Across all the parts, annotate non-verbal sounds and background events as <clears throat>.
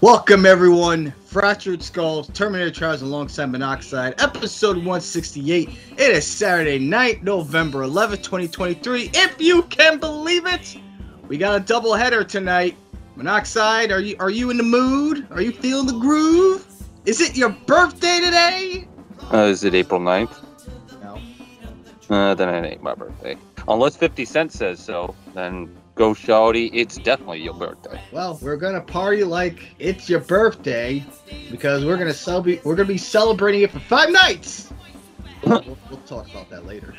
Welcome everyone, Fractured Skulls, Terminator Trials alongside Monoxide, episode 168. It is Saturday night, November 11th, 2023. If you can believe it, we got a double header tonight. Monoxide, are you are you in the mood? Are you feeling the groove? Is it your birthday today? Uh, is it April 9th? No. Uh, then it ain't my birthday. Unless 50 Cent says so, then go shawty. It's definitely your birthday. Well, we're gonna party like it's your birthday because we're gonna celebrate. We're gonna be celebrating it for five nights. we'll, we'll talk about that later.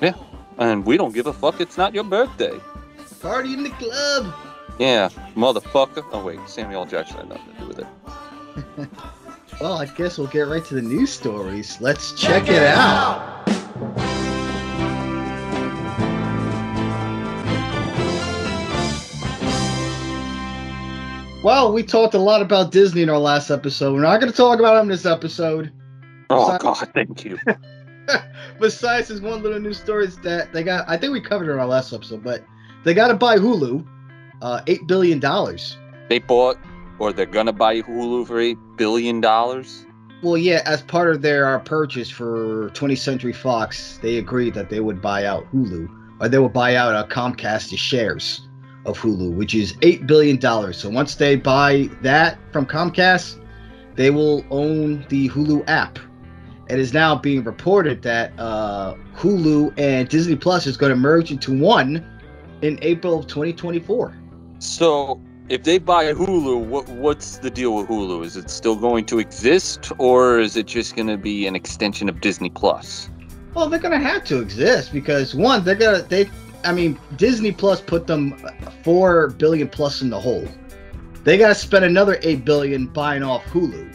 Yeah, and we don't give a fuck. It's not your birthday. Party in the club. Yeah, motherfucker. Oh, wait. Samuel Jackson had nothing to do with it. <laughs> Well, I guess we'll get right to the news stories. Let's check, it out. Well, we talked a lot about Disney in our last episode. We're not going to talk about them this episode. Oh, Sorry. God. Thank you. <laughs> Besides, this one little news story that they got. I think we covered it in our last episode, but they got to buy Hulu, uh, eight billion dollars. they bought, or they're going to buy Hulu for $8 billion. Well, yeah, as part of their uh, purchase for 20th Century Fox, they agreed that they would buy out Hulu, or they would buy out uh, Comcast's shares of Hulu, which is $8 billion. So once they buy that from Comcast, they will own the Hulu app. It is now being reported that uh, Hulu and Disney Plus is going to merge into one in April of 2024. So, if they buy Hulu, what what's the deal with Hulu? Is it still going to exist, or is it just going to be an extension of Disney Plus? Well, they're gonna have to exist because one, they're gonna they. I mean, Disney Plus put them four billion plus in the hole. They gotta spend another eight billion buying off Hulu.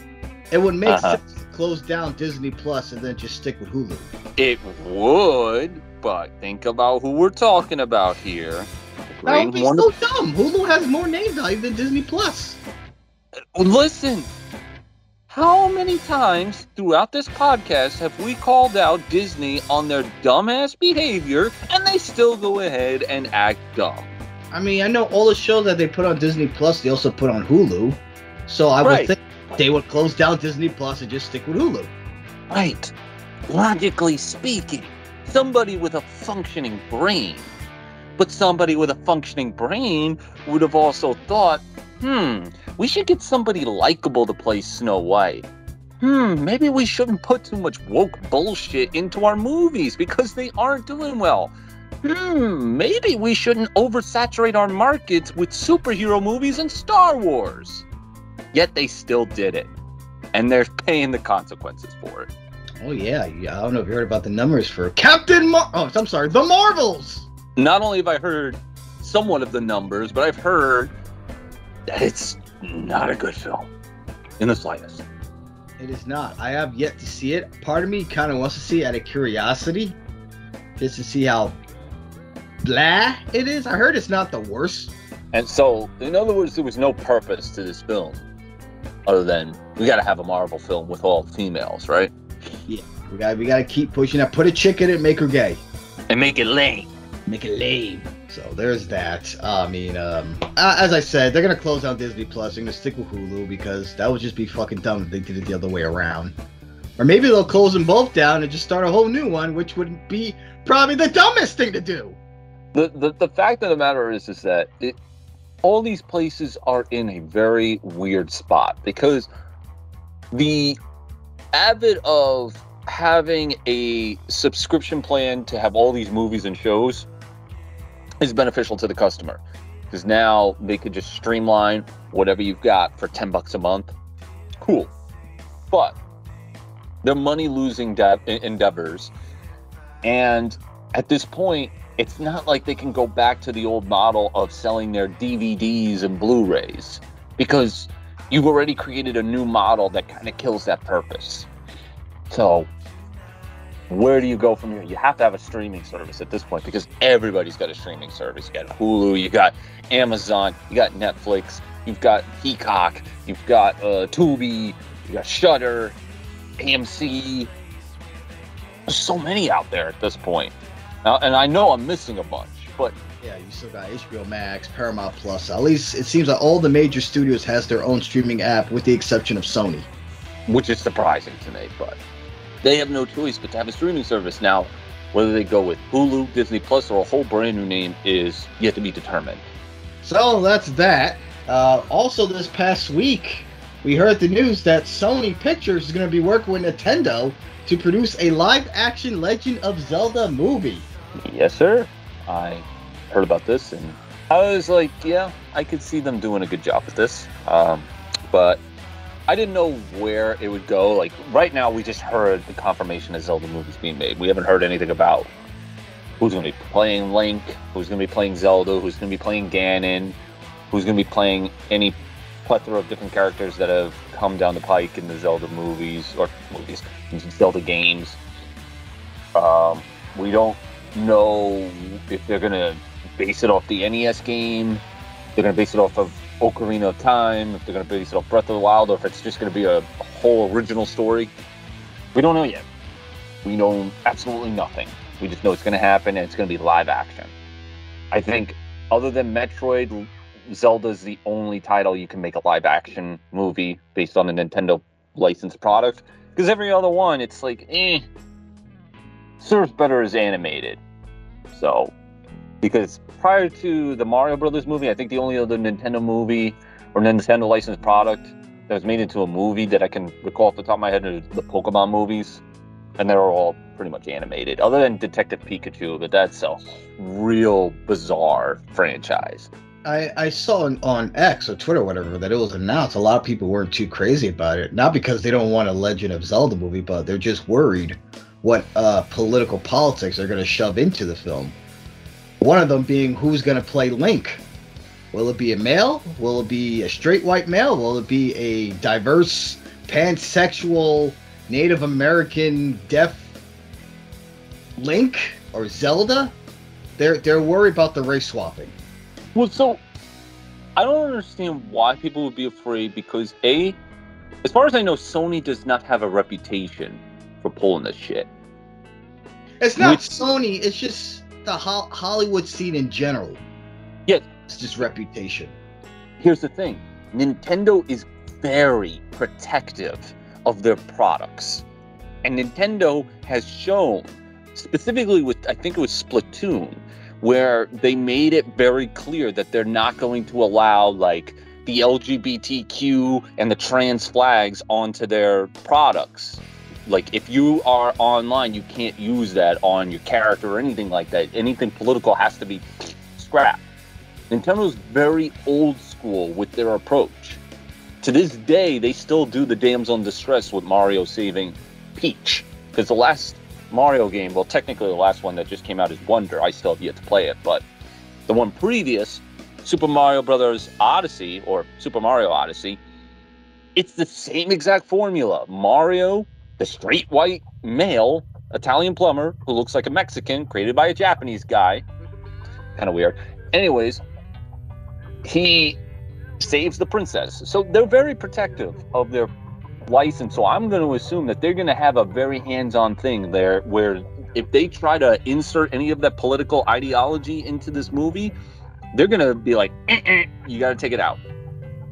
It would make Uh-huh. sense to close down Disney Plus and then just stick with Hulu. It would, but think about who we're talking about here. That would be so dumb. Hulu has more name value than Disney Plus. Listen, how many times throughout this podcast have we called out Disney on their dumbass behavior, and they still go ahead and act dumb? I mean, I know all the shows that they put on Disney Plus, they also put on Hulu. So I Right. would think they would close down Disney Plus and just stick with Hulu. Right. Logically speaking, somebody with a functioning brain. But somebody with a functioning brain would have also thought, hmm, we should get somebody likable to play Snow White. Hmm, maybe we shouldn't put too much woke bullshit into our movies because they aren't doing well. Hmm, maybe we shouldn't oversaturate our markets with superhero movies and Star Wars. Yet they still did it. And they're paying the consequences for it. Oh yeah, yeah. I don't know if you heard about the numbers for Captain Mar. Oh, I'm sorry, the Marvels. not only have I heard somewhat of the numbers, but I've heard it's not a good film in the slightest. It is not. I have yet to see it. Part of me kind of wants to see it out of curiosity, just to see how blah it is. I heard it's not the worst. And so, in other words, there was no purpose to this film other than we got to have a Marvel film with all females, right? Yeah, we got we got to keep pushing that. Put a chick in it, make her gay, And make it lame. make it lame. So there's that. I mean, um, as I said, they're gonna close down Disney Plus. They're gonna stick with Hulu because that would just be fucking dumb if they did it the other way around. Or maybe they'll close them both down and just start a whole new one, which would be probably the dumbest thing to do. The, the, the fact of the matter is, is that it, all these places are in a very weird spot because the avid of having a subscription plan to have all these movies and shows is beneficial to the customer. Because now they could just streamline whatever you've got for 10 bucks a month. Cool. But they're money losing de- endeavors. And at this point it's not like they can go back to the old model of selling their DVDs and Blu-rays because you've already created a new model that kind of kills that purpose. So, where do you go from here? You have to have a streaming service at this point because everybody's got a streaming service. You got Hulu, you got Amazon, you got Netflix, you've got Peacock, you've got uh, Tubi, you got Shudder, AMC. There's so many out there at this point. Now, and I know I'm missing a bunch, but Yeah, you still got HBO Max, Paramount Plus. At least it seems like all the major studios has their own streaming app, with the exception of Sony. Which is surprising to me, but they have no choice but to have a streaming service now. Whether they go with Hulu, Disney Plus, or a whole brand new name is yet to be determined. So that's that. Uh, also, this past week, we heard the news that Sony Pictures is going to be working with Nintendo to produce a live-action Legend of Zelda movie. Yes, sir. I heard about this, and I was like, yeah, I could see them doing a good job with this. Um, but I didn't know where it would go. Like right now, we just heard the confirmation that Zelda movie's being made. We haven't heard anything about who's going to be playing Link, who's going to be playing Zelda, who's going to be playing Ganon, who's going to be playing any plethora of different characters that have come down the pike in the Zelda movies or movies, Zelda games. Um, we don't know if they're going to base it off the NES game. They're going to base it off of Ocarina of Time. If they're going to base it off Breath of the Wild, or if it's just going to be a, a whole original story. We don't know yet. We know absolutely nothing. We just know it's going to happen and it's going to be live action. I think, other than Metroid, Zelda is the only title you can make a live action movie based on a Nintendo licensed product. Because every other one, it's like, eh, serves better as animated. So because prior to the Mario Brothers movie, I think the only other Nintendo movie or Nintendo licensed product that was made into a movie that I can recall off the top of my head is the Pokemon movies, and they're all pretty much animated, other than Detective Pikachu, but that's a real bizarre franchise. I, I saw on, on X or Twitter or whatever that it was announced. A lot of people weren't too crazy about it, not because they don't want a Legend of Zelda movie, but they're just worried what uh, political politics they're going to shove into the film. One of them being who's going to play Link. Will it be a male? Will it be a straight white male? Will it be a diverse, pansexual, Native American, deaf Link or Zelda? They're they're worried about the race swapping. Well, so I don't understand why people would be afraid because a, as far as I know, Sony does not have a reputation for pulling this shit. It's not Which, Sony. It's just the ho- Hollywood scene in general. Yes. It's just reputation. Here's the thing Nintendo is very protective of their products. And Nintendo has shown, specifically with, I think it was Splatoon, where they made it very clear that they're not going to allow, like, the LGBTQ and the trans flags onto their products like if you are online you can't use that on your character or anything like that. Anything political has to be scrapped. Nintendo's very old school with their approach. To this day they still do the damsel in distress with mario saving peach. Because the last mario game well technically the last one that just came out is wonder. I still have yet to play it but the one previous super mario brothers odyssey or super mario odyssey it's the same exact formula. Mario the straight white male Italian plumber who looks like a Mexican created by a Japanese guy. Kind of weird. Anyways, he saves the princess. So they're very protective of their license. So I'm going to assume that they're going to have a very hands on thing there where if they try to insert any of that political ideology into this movie, they're going to be like, eh, eh, you got to take it out.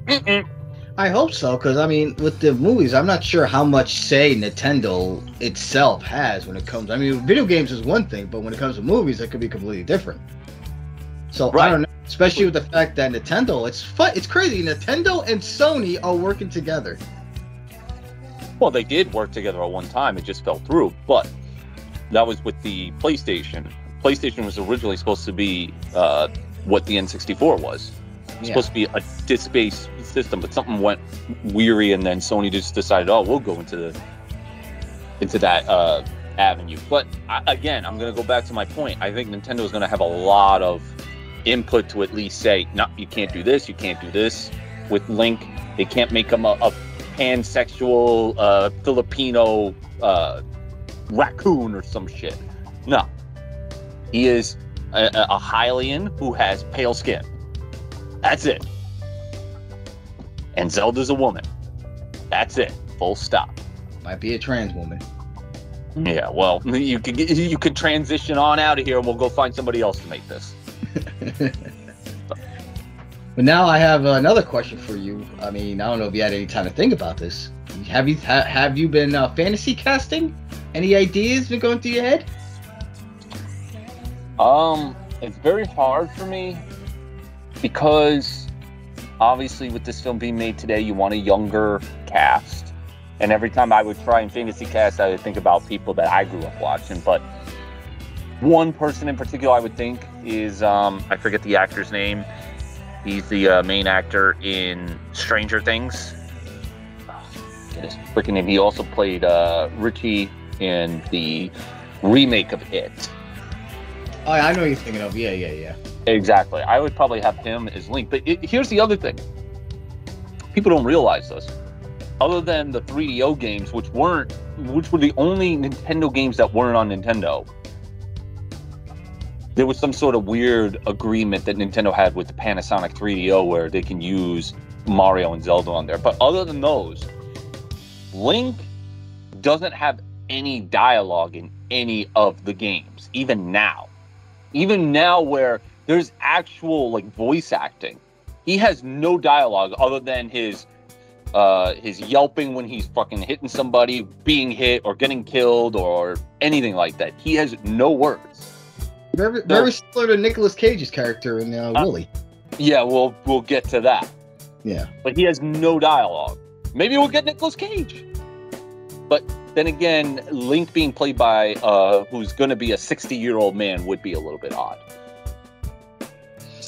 Eh, I hope so, because I mean, with the movies, I'm not sure how much say Nintendo itself has when it comes. I mean, video games is one thing, but when it comes to movies, it could be completely different. So right. I don't know, especially with the fact that Nintendo, it's fun, it's crazy. Nintendo and Sony are working together. Well, they did work together at one time. It just fell through, but that was with the PlayStation. PlayStation was originally supposed to be uh, what the N64 was. Yeah. supposed to be a disc-based system, but something went weary, and then Sony just decided, oh, we'll go into the into that uh, avenue. But I, again, I'm going to go back to my point. I think Nintendo is going to have a lot of input to at least say, no, you can't do this, you can't do this. With Link, they can't make him a, a pansexual uh, Filipino uh, raccoon or some shit. No, he is a, a Hylian who has pale skin. That's it and Zelda's a woman. That's it. Full stop. Might be a trans woman. Yeah, well, <laughs> you could you could transition on out of here, and we'll go find somebody else to make this. <laughs> but now I have another question for you. I mean, I don't know if you had any time to think about this. Have you ha- have you been uh, fantasy casting? Any ideas been going through your head? Um, it's very hard for me because obviously with this film being made today, you want a younger cast. And every time I would try and fantasy cast, I would think about people that I grew up watching. But one person in particular I would think is um, I forget the actor's name. He's the uh, main actor in Stranger Things. Oh, get his freaking name. He also played uh, Richie in the remake of It. Oh, I know you're thinking of. Yeah, yeah, yeah. Exactly. I would probably have him as Link. But it, here's the other thing. People don't realize this. Other than the 3DO games, which weren't, which were the only Nintendo games that weren't on Nintendo, there was some sort of weird agreement that Nintendo had with the Panasonic 3DO where they can use Mario and Zelda on there. But other than those, Link doesn't have any dialogue in any of the games, even now. Even now, where there's actual like voice acting, he has no dialogue other than his uh, his yelping when he's fucking hitting somebody, being hit, or getting killed, or anything like that. He has no words. Very, very so, similar to Nicolas Cage's character in uh, uh, Willy. Yeah, we'll we'll get to that. Yeah, but he has no dialogue. Maybe we'll get Nicolas Cage. But then again, Link being played by uh, who's going to be a 60 year old man would be a little bit odd.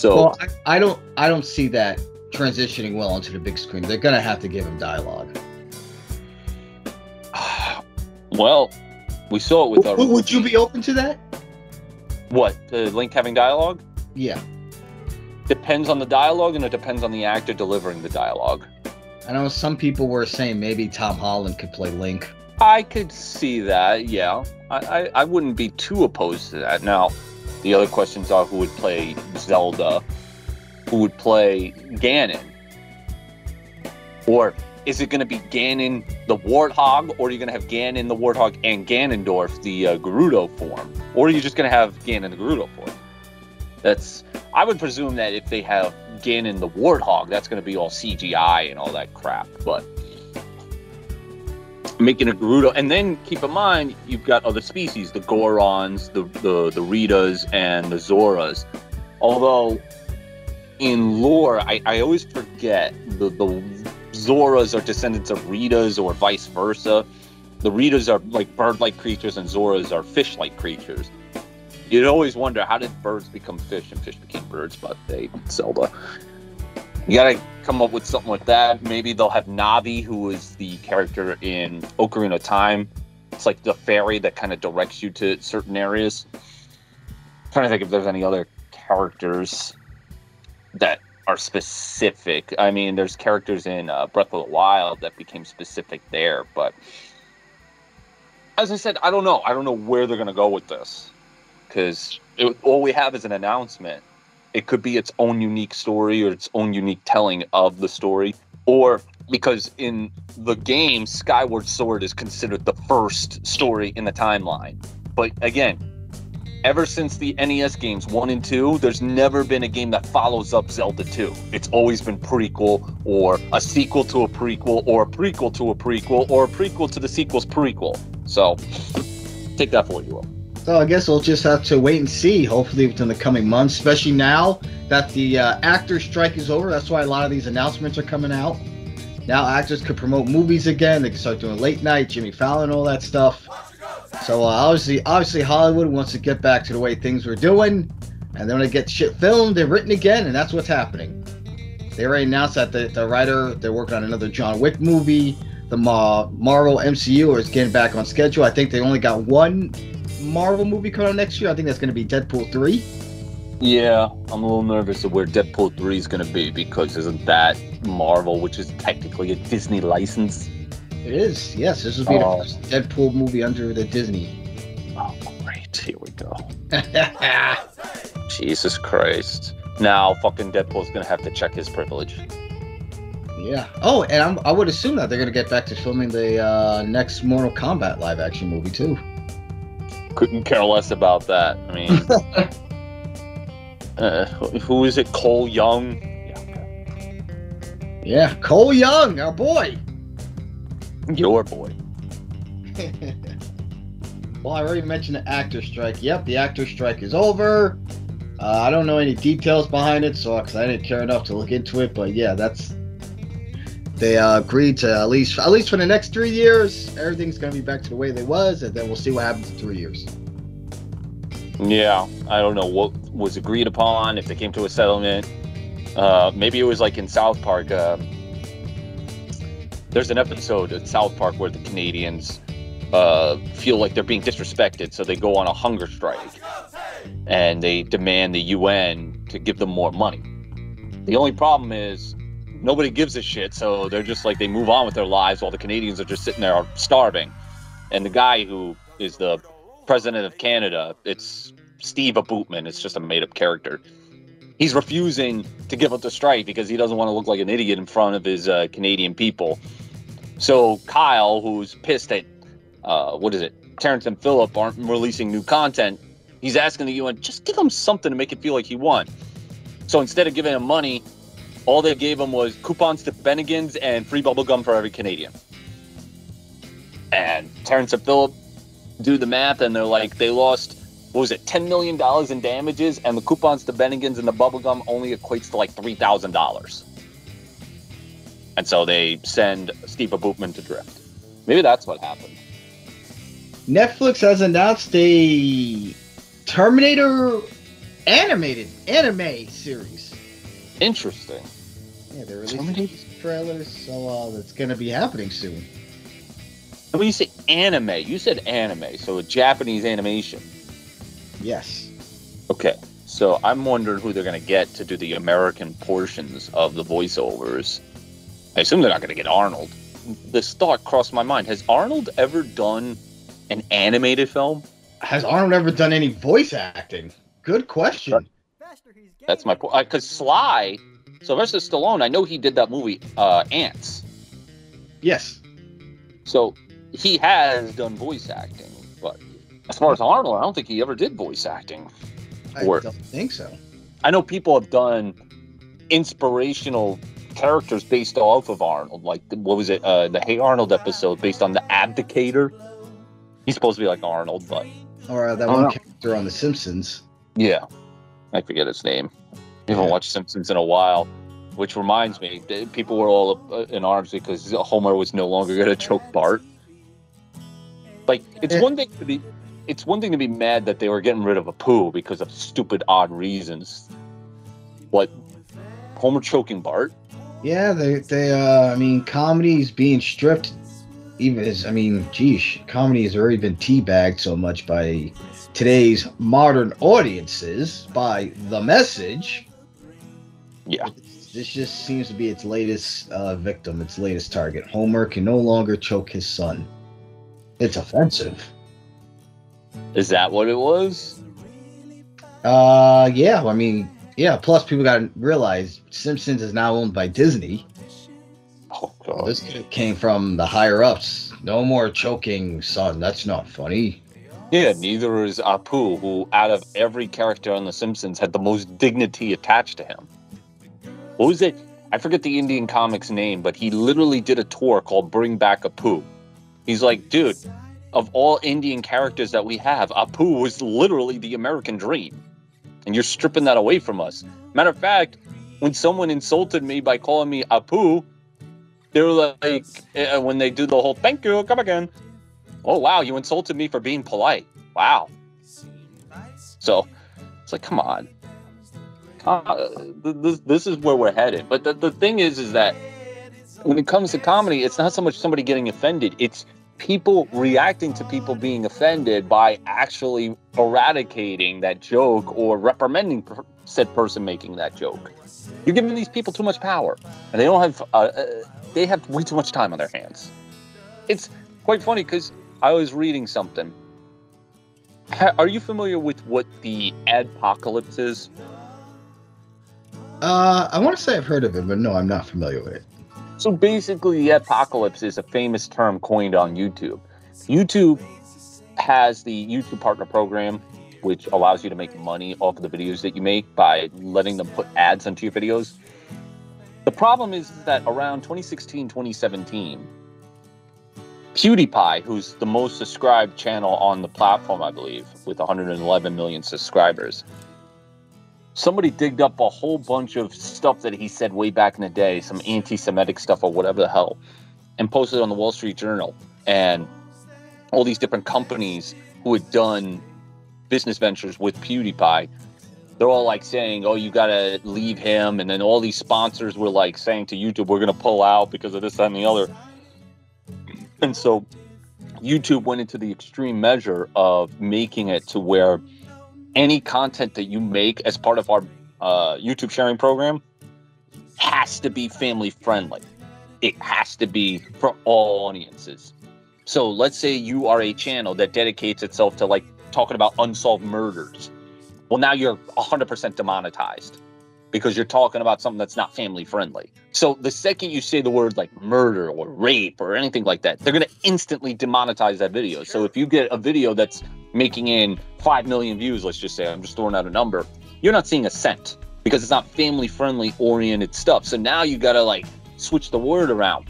So well, I, I don't I don't see that transitioning well onto the big screen. They're going to have to give him dialogue. <sighs> well, we saw it with our. Would you be open to that? What uh, Link having dialogue? Yeah. Depends on the dialogue, and it depends on the actor delivering the dialogue. I know some people were saying maybe Tom Holland could play Link. I could see that. Yeah, I, I, I wouldn't be too opposed to that. Now, the other questions are who would play Zelda, who would play Ganon, or is it going to be Ganon the Warthog, or are you going to have Ganon the Warthog and Ganondorf the uh, Gerudo form, or are you just going to have Ganon the Gerudo form? That's I would presume that if they have Ganon the Warthog, that's going to be all CGI and all that crap. But making a Gerudo, and then keep in mind you've got other species: the Gorons, the the the Ritos, and the Zoras. Although in lore, I, I always forget the the Zoras are descendants of Ritos or vice versa. The Ritos are like bird-like creatures, and Zoras are fish-like creatures. You'd always wonder how did birds become fish and fish became birds, but they Zelda. You gotta come up with something with that. Maybe they'll have Navi, who is the character in Ocarina of Time. It's like the fairy that kind of directs you to certain areas. I'm trying to think if there's any other characters that are specific. I mean, there's characters in uh, Breath of the Wild that became specific there, but as I said, I don't know. I don't know where they're gonna go with this because all we have is an announcement it could be its own unique story or its own unique telling of the story or because in the game skyward sword is considered the first story in the timeline. But again ever since the nes games 1 and 2 there's never been a game that follows up zelda 2 it's always been prequel or a sequel to a prequel or a prequel to a prequel or a prequel to the sequel's prequel. So take that for what you will so I guess we'll just have to wait and see. Hopefully, within the coming months, especially now that the uh, actor strike is over. That's why a lot of these announcements are coming out. Now actors could promote movies again. They can start doing late night, Jimmy Fallon, all that stuff. So uh, obviously, obviously Hollywood wants to get back to the way things were doing, and then when they get shit filmed and written again, and that's what's happening. They already announced that the, the writer they're working on another John Wick movie. The Marvel MCU is getting back on schedule. I think they only got one Marvel movie coming out next year. I think that's going to be Deadpool 3. Yeah, I'm a little nervous of where Deadpool 3 is going to be because isn't that Marvel, which is technically a Disney license? It is, yes. This will be oh. the first Deadpool movie under the Disney. Oh, great. Here we go. <laughs> Jesus Christ. Now, fucking Deadpool's going to have to check his privilege. Yeah. Oh, and I'm, i would assume that they're going to get back to filming the uh, next Mortal Kombat live action movie, too couldn't care less about that. I mean, <laughs> uh, who is it? Cole Young. Yeah, Cole Young, our boy. Your boy. <laughs> well, I already mentioned the actor strike. Yep, the actor strike is over. Uh, I don't know any details behind it, so because I didn't care enough to look into it. But yeah, that's they uh, agreed to at least at least for the next three years, everything's gonna be back to the way they was, and then we'll see what happens in three years. Yeah, I don't know what was agreed upon if they came to a settlement. Uh, maybe it was like in South Park. Uh, there's an episode in South Park where the Canadians uh, feel like they're being disrespected, so they go on a hunger strike and they demand the UN to give them more money. The only problem is nobody gives a shit, so they're just like they move on with their lives while the Canadians are just sitting there starving. And the guy who is the president of Canada, it's Steve Aboutman. It's just a made-up character. He's refusing to give up the strike because he doesn't want to look like an idiot in front of his uh, Canadian people. So Kyle, who's pissed at uh, what is it, Terrence and Phillip aren't releasing new content, he's asking the UN just give him something to make it feel like he won. So instead of giving him money, all they gave him was coupons to Bennigan's and free bubble gum for every Canadian. And Terrence and Phillip do the math, and they're like, they lost, what was it, $10 million in damages, and the coupons to Bennigan's and the bubble gum only equates to like $3,000. And so they send Steve Aboutman to drift. Maybe that's what happened. Netflix has announced a Terminator animated anime series. Interesting. Yeah, they're releasing many trailers, so uh, that's going to be happening soon. When you say anime, you said anime, so a Japanese animation. Yes. Okay, so I'm wondering who they're going to get to do the American portions of the voiceovers. I assume they're not going to get Arnold. This thought crossed my mind: Has Arnold ever done an animated film? Has Arnold ever done any voice acting? Good question. That's my point. Because uh, Sly, Sylvester Stallone, I know he did that movie, uh, Antz. Yes. So he has done voice acting, but as far as Arnold, I don't think he ever did voice acting. I or, don't think so. I know people have done inspirational characters based off of Arnold. Like what was it? Uh, the Hey Arnold episode based on the Abdicator. He's supposed to be like Arnold, but or uh, that one know. character on The Simpsons. Yeah, I forget his name. I haven't yeah. watched Simpsons in a while. Which reminds me, people were all uh, in arms because Homer was no longer going to choke Bart. Like it's yeah. one thing to be, it's one thing to be mad that they were getting rid of Apu because of stupid, odd reasons. What Homer choking Bart? Yeah, they they uh, I mean, comedy's being stripped even as I mean, geez, comedy has already been teabagged so much by today's modern audiences by the message. Yeah. This just seems to be its latest uh, victim, its latest target. Homer can no longer choke his son. It's offensive. Is that what it was? Uh, yeah. I mean, yeah. Plus, people got to realize Simpsons is now owned by Disney. Oh god. This came from the higher ups. No more choking, son. That's not funny. Yeah, neither is Apu, who out of every character on The Simpsons had the most dignity attached to him. What was it? I forget the Indian comics name, but he literally did a tour called Bring Back Apu. He's like, dude, of all Indian characters that we have, Apu was literally the American dream. And you're stripping that away from us. Matter of fact, when someone insulted me by calling me Apu, they were like, uh, when they do the whole thank you, come again. Oh, wow, you insulted me for being polite. Wow. So it's like, come on. Uh, this, this is where we're headed. But the, the thing is, is that when it comes to comedy, it's not so much somebody getting offended, it's people reacting to people being offended by actually eradicating that joke or reprimanding per- said person making that joke. You're giving these people too much power, and they don't have. Uh, uh, they have way too much time on their hands. It's quite funny because I was reading something. Are you familiar with what the adpocalypse is? Uh, I want to say I've heard of it, but no, I'm not familiar with it. So basically, the adpocalypse is a famous term coined on YouTube. YouTube has the YouTube Partner Program, which allows you to make money off of the videos that you make by letting them put ads onto your videos. The problem is that around 2016, 2017, PewDiePie, who's the most subscribed channel on the platform, I believe, with 111 million subscribers, somebody digged up a whole bunch of stuff that he said way back in the day, some anti Semitic stuff or whatever the hell, and posted it on the Wall Street Journal. And all these different companies who had done business ventures with PewDiePie, they're all like saying, "Oh, you got to leave him," and then all these sponsors were like saying to YouTube, "We're going to pull out because of this, that, and the other." And so, YouTube went into the extreme measure of making it to where any content that you make as part of our uh, YouTube sharing program has to be family friendly. It has to be for all audiences. So let's say you are a channel that dedicates itself to like talking about unsolved murders. Well, now you're 100% demonetized because you're talking about something that's not family friendly. So the second you say the word like murder or rape or anything like that, they're going to instantly demonetize that video. So if you get a video that's making in 5 million views, let's just say, I'm just throwing out a number, you're not seeing a cent because it's not family friendly oriented stuff. So now you got to like switch the word around.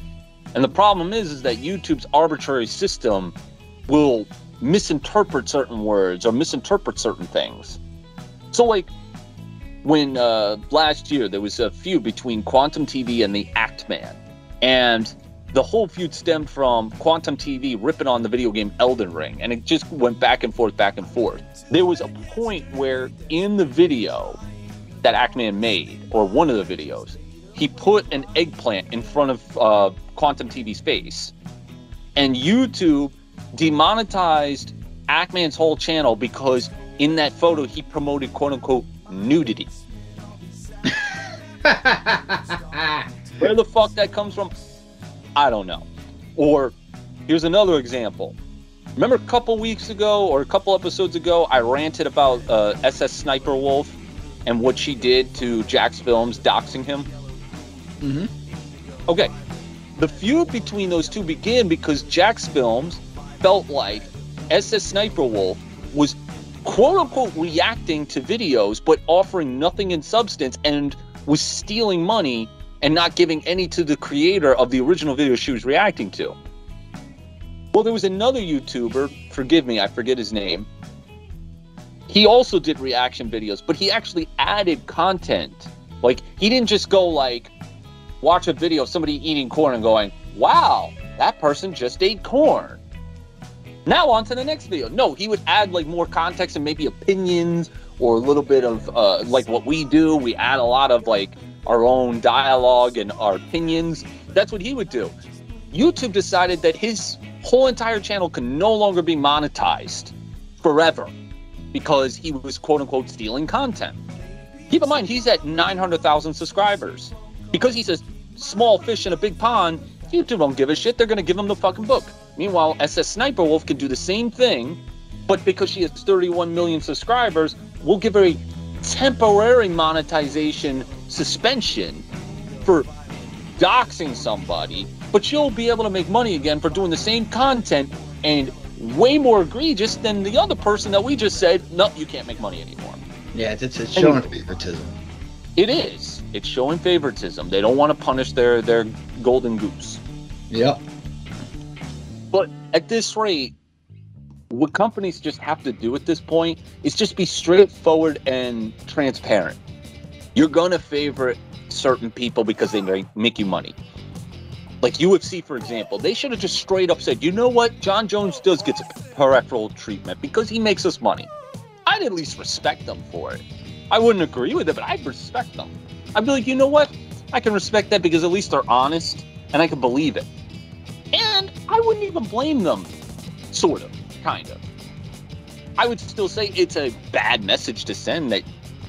And the problem is, is that YouTube's arbitrary system will misinterpret certain words or misinterpret certain things. So, like when uh, last year there was a feud between Quantum TV and the Act Man, and the whole feud stemmed from Quantum TV ripping on the video game Elden Ring, and it just went back and forth, back and forth. There was a point where in the video that Act Man made, or one of the videos, he put an eggplant in front of uh, Quantum TV's face, and YouTube demonetized Act Man's whole channel because in that photo he promoted quote unquote nudity. Where the fuck that comes from, I don't know. Or here's another example. Remember a couple weeks ago or a couple episodes ago, I ranted about uh, SS Sniper Wolf and what she did to Jacksfilms, doxing him. Mm-hmm. Okay, the feud between those two began because Jacksfilms felt like SS Sniper Wolf was quote unquote reacting to videos but offering nothing in substance and was stealing money and not giving any to the creator of the original video she was reacting to. Well, there was another YouTuber, forgive me, I forget his name. He also did reaction videos, but he actually added content. Like, he didn't just go like, watch a video of somebody eating corn and going, wow, that person just ate corn. Now on to the next video. No, he would add like more context and maybe opinions or a little bit of uh, like what we do. We add a lot of like our own dialogue and our opinions. That's what he would do. YouTube decided that his whole entire channel can no longer be monetized forever because he was quote unquote stealing content. Keep in mind, he's at 900,000 subscribers. Because he's a small fish in a big pond, YouTube don't give a shit. They're going to give him the fucking book. Meanwhile, SS Sniper Wolf can do the same thing, but because she has 31 million subscribers, we'll give her a temporary monetization suspension for doxing somebody, but she'll be able to make money again for doing the same content and way more egregious than the other person that we just said, no, you can't make money anymore. Yeah, it's, it's showing favoritism. It is. It's showing favoritism. They don't want to punish their their golden goose. Yep. But at this rate, what companies just have to do at this point is just be straightforward and transparent. You're going to favor certain people because they make you money. Like UFC, for example, they should have just straight up said, you know what? Jon Jones does get peripheral treatment because he makes us money. I'd at least respect them for it. I wouldn't agree with it, but I'd respect them. I'd be like, you know what? I can respect that because at least they're honest and I can believe it. And I wouldn't even blame them, sort of, kind of. I would still say it's a bad message to send that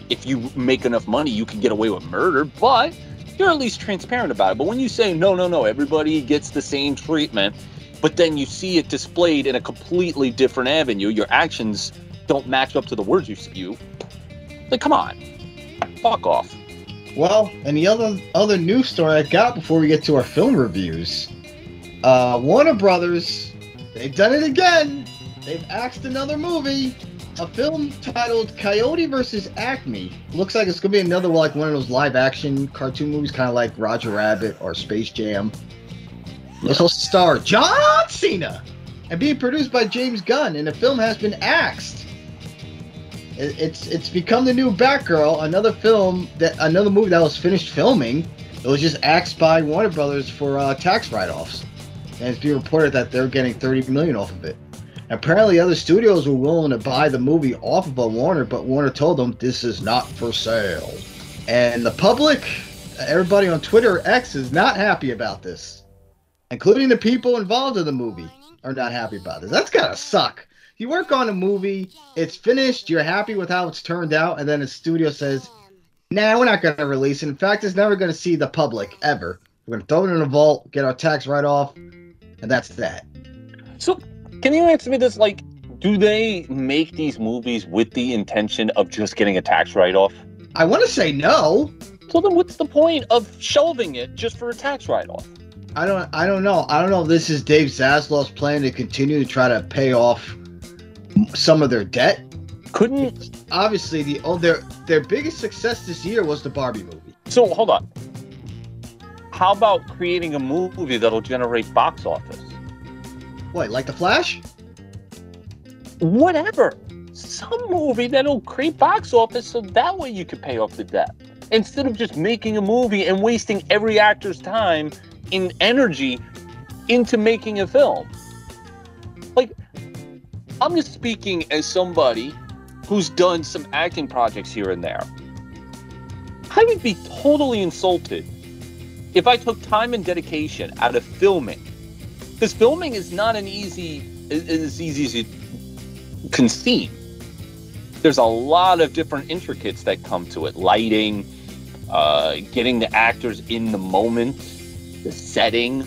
if you make enough money, you can get away with murder, but you're at least transparent about it. But when you say, no, no, no, everybody gets the same treatment, but then you see it displayed in a completely different avenue, your actions don't match up to the words you spew, like, come on, fuck off. Well, and the other other news story I got before we get to our film reviews, uh, Warner Brothers, they've done it again. They've axed another movie. a film titled Coyote versus Acme. Looks like it's gonna be another like one of those live action cartoon movies, kind of like Roger Rabbit or Space Jam. This will star John Cena and being produced by James Gunn, and the film has been axed. It's it's become the new Batgirl, another film that another movie that was finished filming. It was just axed by Warner Brothers for uh, tax write-offs, and it's being reported that they're getting 30 million off of it. Apparently, other studios were willing to buy the movie off of a Warner, but Warner told them this is not for sale. And the public, everybody on Twitter X is not happy about this, including the people involved in the movie are not happy about this. That's gotta suck. You work on a movie, it's finished, you're happy with how it's turned out, and then the studio says, "Nah, we're not gonna release it. In fact, it's never gonna see the public ever. We're gonna throw it in a vault, get our tax write-off, and that's that." So, can you answer me this? Like, do they make these movies with the intention of just getting a tax write-off? I want to say no. So then, what's the point of shelving it just for a tax write-off? I don't. I don't know. I don't know if this is Dave Zaslav's plan to continue to try to pay off some of their debt. Couldn't Obviously, the oh, their their biggest success this year was the Barbie movie. so? Hold on. How about creating a movie that'll generate box office? What, like the Flash? Whatever. Some movie that'll create box office so that way you could pay off the debt. Instead of just making a movie and wasting every actor's time and energy into making a film. Like, I'm just speaking as somebody who's done some acting projects here and there. I would be totally insulted if I took time and dedication out of filming. Because filming is not an easy as easy as you can seem. There's a lot of different intricates that come to it. Lighting, uh, getting the actors in the moment, the setting,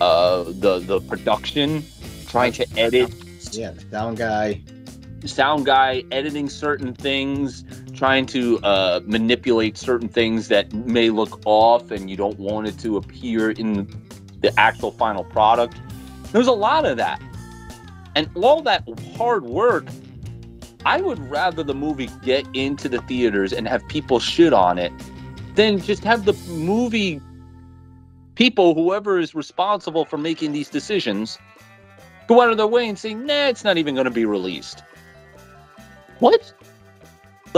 uh, the the production, trying to edit Yeah, sound guy. sound guy editing certain things, trying to uh, manipulate certain things that may look off and you don't want it to appear in the actual final product. There's a lot of that. And all that hard work, I would rather the movie get into the theaters and have people shit on it than just have the movie people, whoever is responsible for making these decisions, go out of their way and say, nah, it's not even going to be released. What?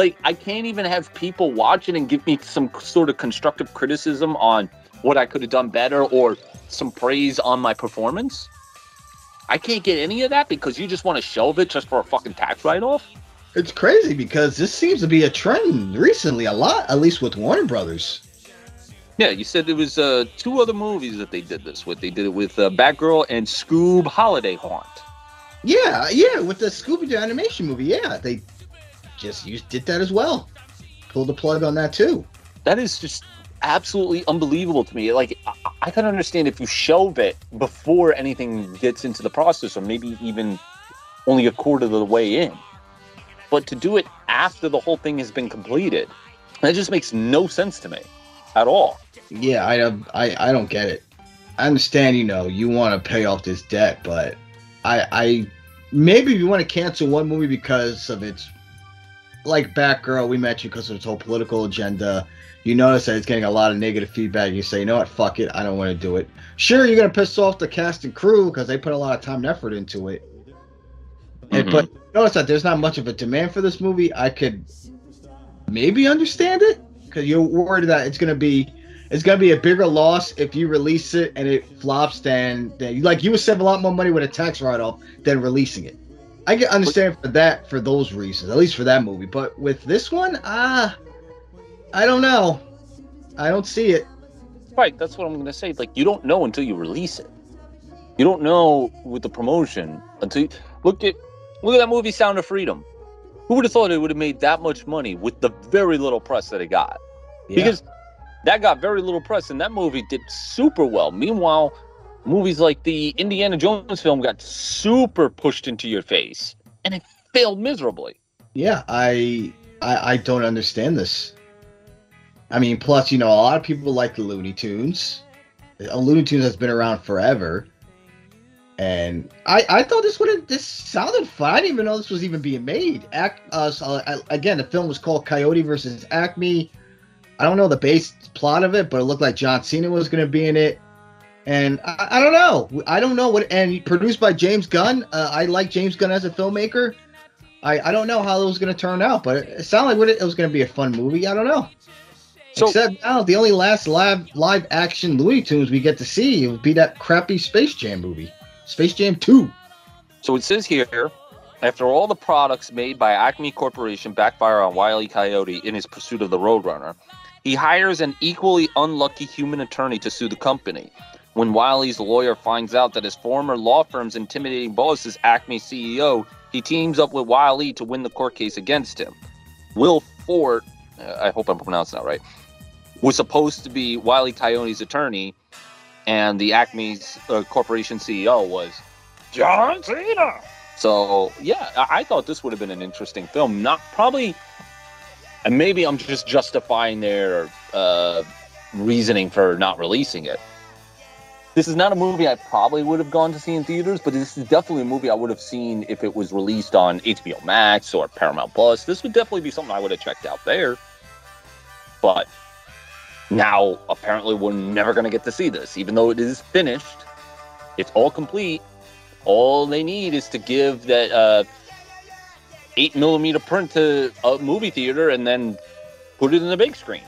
Like, I can't even have people watch it and give me some sort of constructive criticism on what I could have done better or some praise on my performance. I can't get any of that because you just want to shelve it just for a fucking tax write off. It's crazy because this seems to be a trend recently, a lot, at least with Warner Brothers. Yeah, you said there was uh, two other movies that they did this with. They did it with uh, Batgirl and Scoob Holiday Haunt. Yeah, yeah, with the Scooby Doo animation movie, yeah, they just used did that as well. Pulled the plug on that too. That is just absolutely unbelievable to me. Like, I, I can understand if you shelve it before anything gets into the process, or maybe even only a quarter of the way in. But to do it after the whole thing has been completed, that just makes no sense to me at all. Yeah, I I I don't get it. I understand, you know, you want to pay off this debt, but I I maybe you want to cancel one movie because of its like Batgirl we mentioned because of its whole political agenda. You notice that it's getting a lot of negative feedback. You say, you know what, fuck it, I don't want to do it. Sure, you're gonna piss off the cast and crew because they put a lot of time and effort into it. And, Mhm. but notice that there's not much of a demand for this movie. I could maybe understand it because you're worried that it's gonna be it's gonna be a bigger loss if you release it and it flops than than like you would save a lot more money with a tax write-off than releasing it. I can understand for that for those reasons, at least for that movie. But with this one, ah, I don't know. I don't see it. Right, that's what I'm going to say. Like, you don't know until you release it. You don't know with the promotion until you, look at look at that movie Sound of Freedom. Who would have thought it would have made that much money with the very little press that it got? Because that got very little press, and that movie did super well. Meanwhile, movies like the Indiana Jones film got super pushed into your face, and it failed miserably. yeah, I, I I don't understand this. I mean, plus you know a lot of people like the Looney Tunes. Uh, Looney Tunes has been around forever, And I, I thought this would have this sounded fun. I didn't even know this was even being made. Act uh, so, uh, again, the film was called Coyote versus Acme. I don't know the base plot of it, but it looked like John Cena was going to be in it. And I, I, don't know. I don't know what. And produced by James Gunn. Uh, I like James Gunn as a filmmaker. I, I don't know how it was going to turn out, but it, sounded like it was going to be a fun movie. I don't know. So, Except now, the only last live live action Looney Tunes we get to see would be that crappy Space Jam movie, Space Jam Two. So it says here, after all the products made by Acme Corporation backfire on Wiley Coyote in his pursuit of the Roadrunner, he hires an equally unlucky human attorney to sue the company. When Wile E.'s lawyer finds out that his former law firm's intimidating boss is Acme CEO, he teams up with Wiley to win the court case against him. Will Forte, uh, I hope I'm pronouncing that right, was supposed to be Wiley Coyote's attorney, and the Acme's uh, corporation CEO was John Cena. So yeah, I-, I thought this would have been an interesting film. Not probably, and maybe I'm just justifying their uh, reasoning for not releasing it this is not a movie I probably would have gone to see in theaters, but this is definitely a movie I would have seen if it was released on HBO Max or Paramount Plus. This would definitely be something I would have checked out there. But now, apparently, we're never going to get to see this, even though it is finished. It's all complete. All they need is to give that uh, eight millimeter print to a movie theater and then put it in the big screen.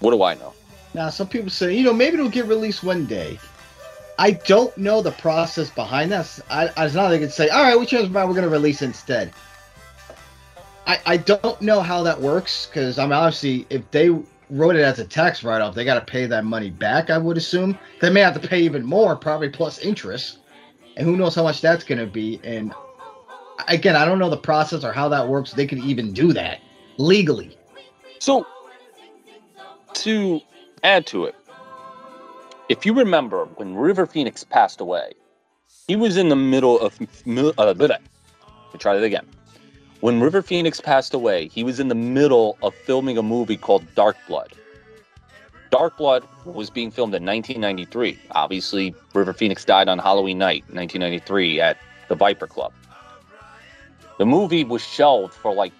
What do I know? Now, some people say, you know, maybe it'll get released one day. I don't know the process behind that. I, I not they could say, all right, we mind, we're going to release instead. I, I don't know how that works because I'm obviously, if they wrote it as a tax write off, they got to pay that money back, I would assume. They may have to pay even more, probably plus interest. And who knows how much that's going to be. And again, I don't know the process or how that works. They could even do that legally. So, to add to it, if you remember when River Phoenix passed away, he was in the middle of. Uh, try again. When River Phoenix passed away, he was in the middle of filming a movie called Dark Blood. Dark Blood was being filmed in 1993. Obviously, River Phoenix died on Halloween night, 1993, at the Viper Club. The movie was shelved for like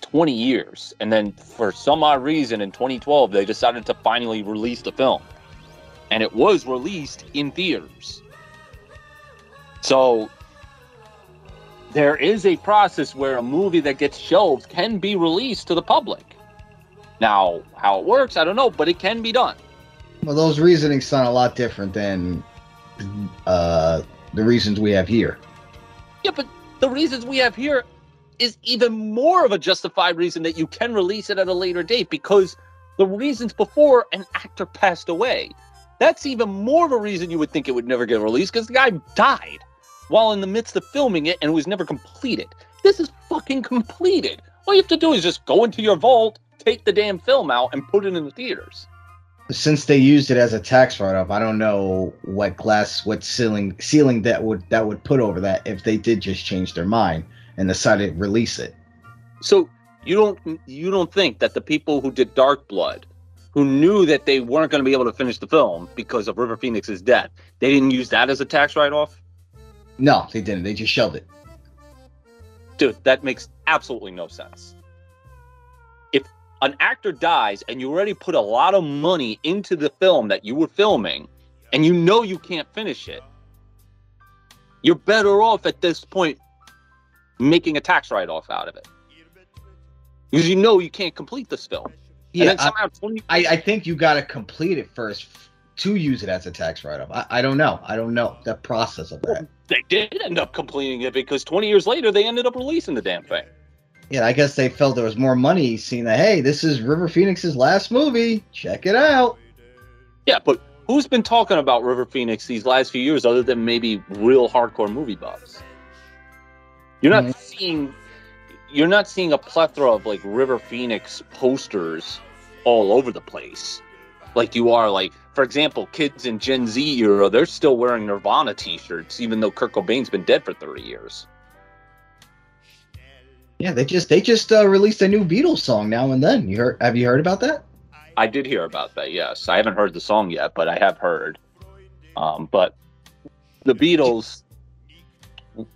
20 years, and then for some odd reason in 2012, they decided to finally release the film and it was released in theaters. So there is a process where a movie that gets shelved can be released to the public. Now, how it works, I don't know, but it can be done. Well, those reasonings sound a lot different than uh, the reasons we have here. Yeah, but the reasons we have here is even more of a justified reason that you can release it at a later date because the reasons before an actor passed away that's even more of a reason you would think it would never get released because the guy died while in the midst of filming it and it was never completed. This is fucking completed. All you have to do is just go into your vault, take the damn film out, and put it in the theaters. Since they used it as a tax write-off, I don't know what glass, what ceiling, ceiling that would that would put over that if they did just change their mind and decided to release it. So you don't you don't think that the people who did Dark Blood who knew that they weren't going to be able to finish the film because of River Phoenix's death, they didn't use that as a tax write off? No, they didn't. They just shelved it. Dude, that makes absolutely no sense. If an actor dies and you already put a lot of money into the film that you were filming and you know you can't finish it, you're better off at this point making a tax write off out of it. Because you know you can't complete this film. Yeah, I, 20- I, I, think you got to complete it first to use it as a tax write-off. I, I don't know. I don't know the process of that. Well, they did end up completing it because 20 years later they ended up releasing the damn thing. Yeah, I guess they felt there was more money seeing that. Hey, this is River Phoenix's last movie. Check it out. Yeah, but who's been talking about River Phoenix these last few years other than maybe real hardcore movie buffs? You're not mm-hmm. seeing you're not seeing a plethora of like River Phoenix posters all over the place. Like you are like, for example, kids in Gen Z era, they're still wearing Nirvana t-shirts, even though Kurt Cobain's been dead for 30 years. Yeah, they just they just uh, released a new Beatles song now and then. You heard? Have you heard about that? I did hear about that. Yes, I haven't heard the song yet, but I have heard. Um, but the Beatles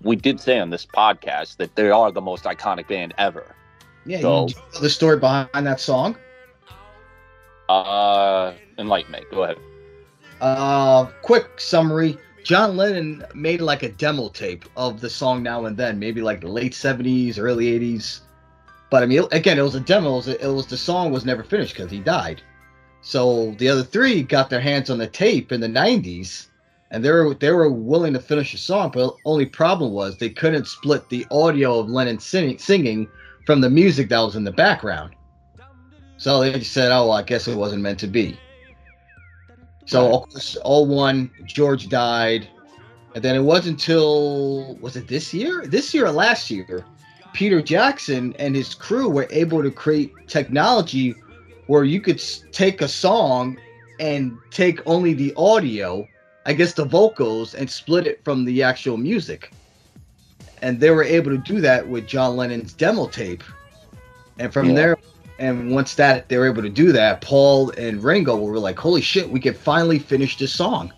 we did say on this podcast that they are the most iconic band ever. Yeah, So- you know the story behind that song. Uh, enlighten me. Go ahead. Uh, quick summary: John Lennon made like a demo tape of the song Now and Then, maybe like the late '70s, early '80s. But I mean, again, it was a demo. It was, it was the song was never finished because he died. So the other three got their hands on the tape in the '90s, and they were they were willing to finish the song. But the only problem was they couldn't split the audio of Lennon singing, singing from the music that was in the background. So they just said, "Oh, well, I guess it wasn't meant to be." So all oh one, George died, and then it wasn't until was it this year? This year or last year? Peter Jackson and his crew were able to create technology where you could take a song and take only the audio, I guess the vocals, and split it from the actual music. And they were able to do that with John Lennon's demo tape. And from Yeah. there, and once that they were able to do that, Paul and Ringo were like, "Holy shit, we can finally finish this song."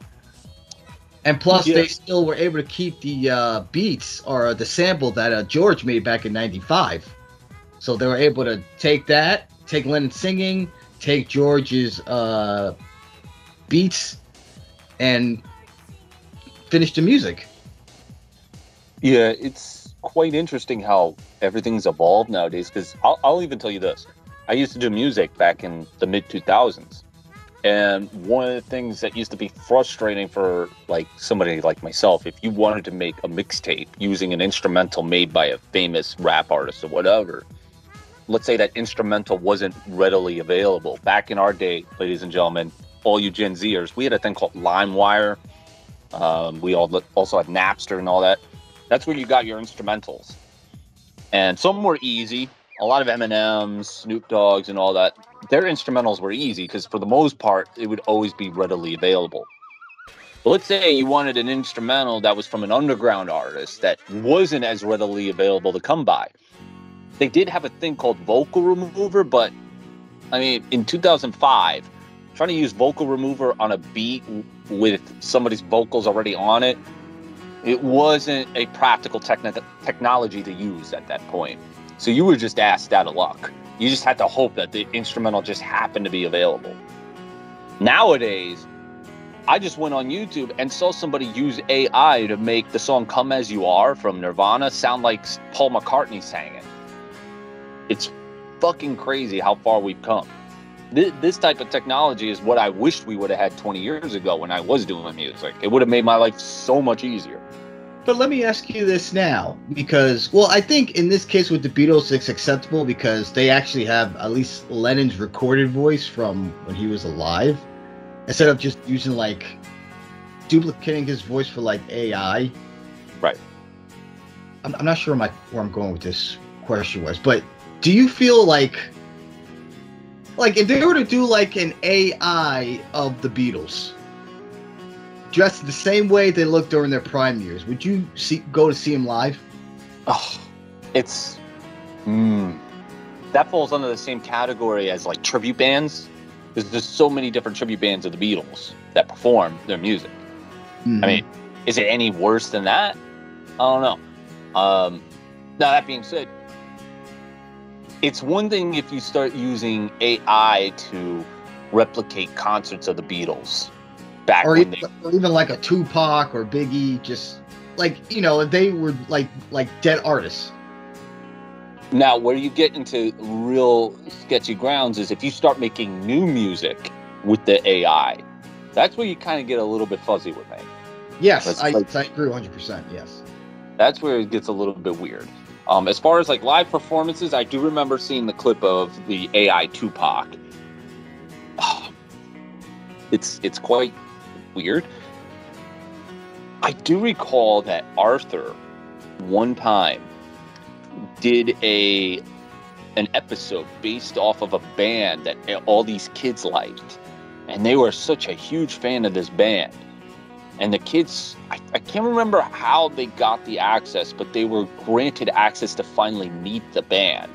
And plus, Yeah. they still were able to keep the uh, beats or the sample that uh, George made back in '95. So they were able to take that, take Lennon singing, take George's uh, beats, and finish the music. Yeah, it's quite interesting how everything's evolved nowadays. Because I'll, I'll even tell you this: I used to do music back in the mid 2000s, and one of the things that used to be frustrating for like somebody like myself, if you wanted to make a mixtape using an instrumental made by a famous rap artist or whatever, let's say that instrumental wasn't readily available. Back in our day, ladies and gentlemen, all you Gen Zers, we had a thing called LimeWire. Um, we all also had Napster and all that. That's where you got your instrumentals. And some were easy. A lot of Eminem's, Snoop Dogg's, and all that. Their instrumentals were easy because for the most part, it would always be readily available. But let's say you wanted an instrumental that was from an underground artist that wasn't as readily available to come by. They did have a thing called Vocal Remover, but I mean, in 2005, trying to use Vocal Remover on a beat with somebody's vocals already on it, it wasn't a practical techni- technology to use at that point. So you were just asked out of luck. You just had to hope that the instrumental just happened to be available. Nowadays, I just went on YouTube and saw somebody use AI to make the song Come As You Are from Nirvana sound like Paul McCartney sang it. It's fucking crazy how far we've come. This, this type of technology is what I wished we would have had 20 years ago when I was doing music. It would have made my life so much easier. But let me ask you this now, because well, I think in this case with the Beatles, it's acceptable because they actually have at least Lennon's recorded voice from when he was alive, instead of just using like duplicating his voice for like AI. Right. I'm, I'm not sure my, where I'm going with this question was, but do you feel like like if they were to do like an AI of the Beatles? dressed the same way they looked during their prime years, would you see go to see them live? Oh, it's mm, that falls under the same category as like tribute bands. There's just so many different tribute bands of the Beatles that perform their music. Mhm. I mean, is it any worse than that? I don't know. Um, now that being said, it's one thing if you start using AI to replicate concerts of the Beatles back or, even, they or even like a Tupac or Biggie, just like you know, they were like like dead artists. Now, where you get into real sketchy grounds is if you start making new music with the AI. That's where you kind of get a little bit fuzzy with me. Yes, That's I, like- I agree 100. percent Yes. That's where it gets a little bit weird. Um, as far as like live performances, I do remember seeing the clip of the AI Tupac. Oh, <sighs> it's it's quite weird. I do recall that Arthur one time did a an episode based off of a band that all these kids liked, and they were such a huge fan of this band. And the kids, I, I can't remember how they got the access, but they were granted access to finally meet the band.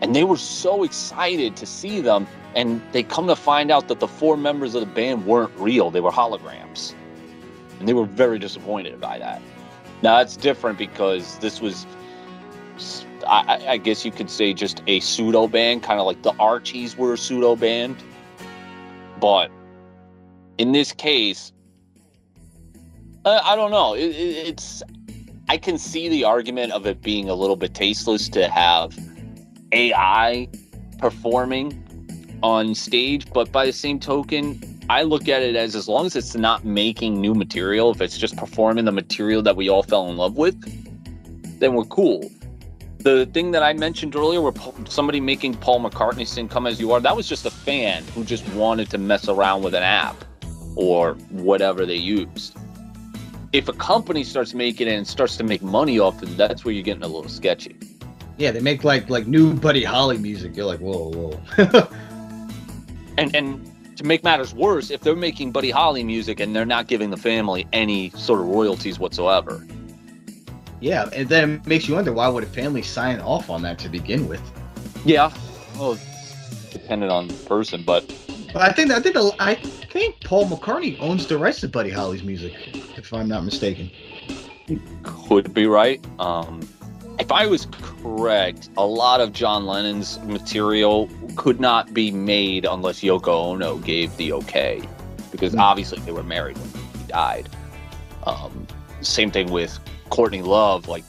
And they were so excited to see them, and they come to find out that the four members of the band weren't real, they were holograms. And they were very disappointed by that. Now that's different because this was, I, I guess you could say, just a pseudo band, kind of like the Archies were a pseudo band. But in this case, uh, I don't know. It, it, it's I can see the argument of it being a little bit tasteless to have AI performing on stage, but by the same token, I look at it as as long as it's not making new material, if it's just performing the material that we all fell in love with, then we're cool. The thing that I mentioned earlier, where somebody making Paul McCartney sing "Come as You Are," that was just a fan who just wanted to mess around with an app or whatever they used. If a company starts making it and starts to make money off it, that's where you're getting a little sketchy. Yeah, they make like like new Buddy Holly music. You're like, whoa, whoa. <laughs> and and to make matters worse, if they're making Buddy Holly music and they're not giving the family any sort of royalties whatsoever. Yeah, and then it makes you wonder why would a family sign off on that to begin with? Yeah, well, depending on the person, but. But I think I think I think Paul McCartney owns the rights to Buddy Holly's music, if I'm not mistaken. Could be right. Um, if I was correct, a lot of John Lennon's material could not be made unless Yoko Ono gave the okay, because mm. obviously they were married when he died. Um, same thing with Courtney Love. Like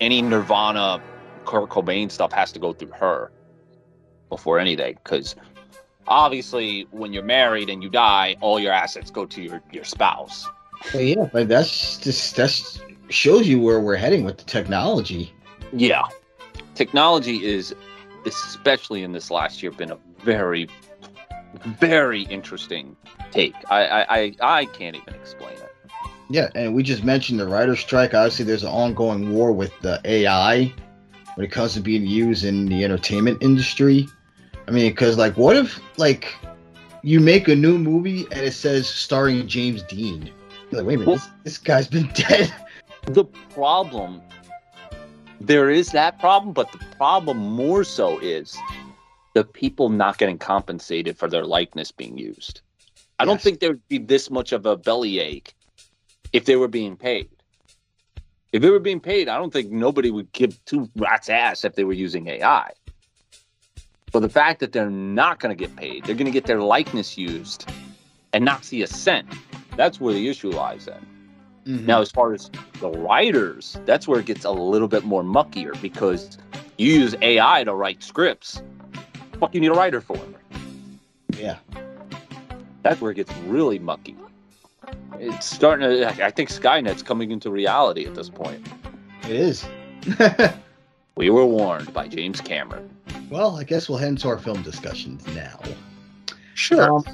any Nirvana, Kurt Cobain stuff has to go through her before anything, because obviously when you're married and you die, all your assets go to your your spouse. Well, yeah, but that's just that's shows you where we're heading with the technology. Yeah. Technology is, especially in this last year, been a very, very interesting take. I, I, I, I can't even explain it. Yeah, and we just mentioned the writer's strike. Obviously, there's an ongoing war with the AI when it comes to being used in the entertainment industry. I mean, because like, what if like you make a new movie and it says starring James Dean? You're like, wait a minute, well, this, this guy's been <laughs> dead. The problem there is that problem, but the problem more so is the people not getting compensated for their likeness being used. I yes. don't think there would be this much of a bellyache if they were being paid. If they were being paid, I don't think nobody would give two rats ass if they were using AI. But the fact that they're not going to get paid, they're going to get their likeness used and not see a cent. That's where the issue lies in. Mm-hmm. Now, as far as the writers, that's where it gets a little bit more muckier because you use AI to write scripts. Fuck, you need a writer for. Yeah. That's where it gets really mucky. It's starting to. I think Skynet's coming into reality at this point. It is. <laughs> we were warned by James Cameron. Well, I guess we'll head into our film discussions now. Sure. Um,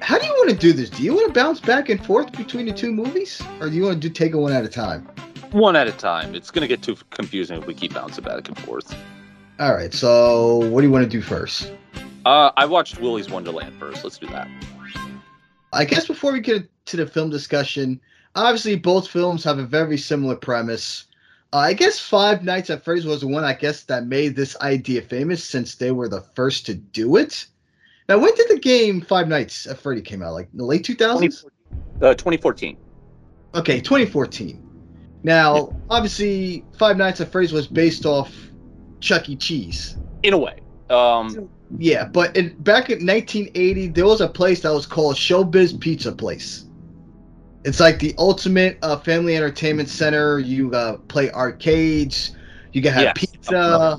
how do you want to do this? Do you want to bounce back and forth between the two movies, or do you want to do take it one at a time? One at a time. It's going to get too confusing if we keep bouncing back and forth. All right. So, what do you want to do first? Uh, I watched Willy's Wonderland first. Let's do that. I guess before we get to the film discussion, obviously both films have a very similar premise. Uh, I guess Five Nights at Freddy's was the one I guess that made this idea famous since they were the first to do it. Now, when did the game Five Nights at Freddy came out? Like the late 2000s? Uh, 2014. Okay, 2014. Now, yeah. obviously, Five Nights at Freddy's was based off Chuck E. Cheese. In a way. Um, yeah, but in, back in 1980, there was a place that was called Showbiz Pizza Place. It's like the ultimate uh, family entertainment center. You uh, play arcades, you can have yes. pizza,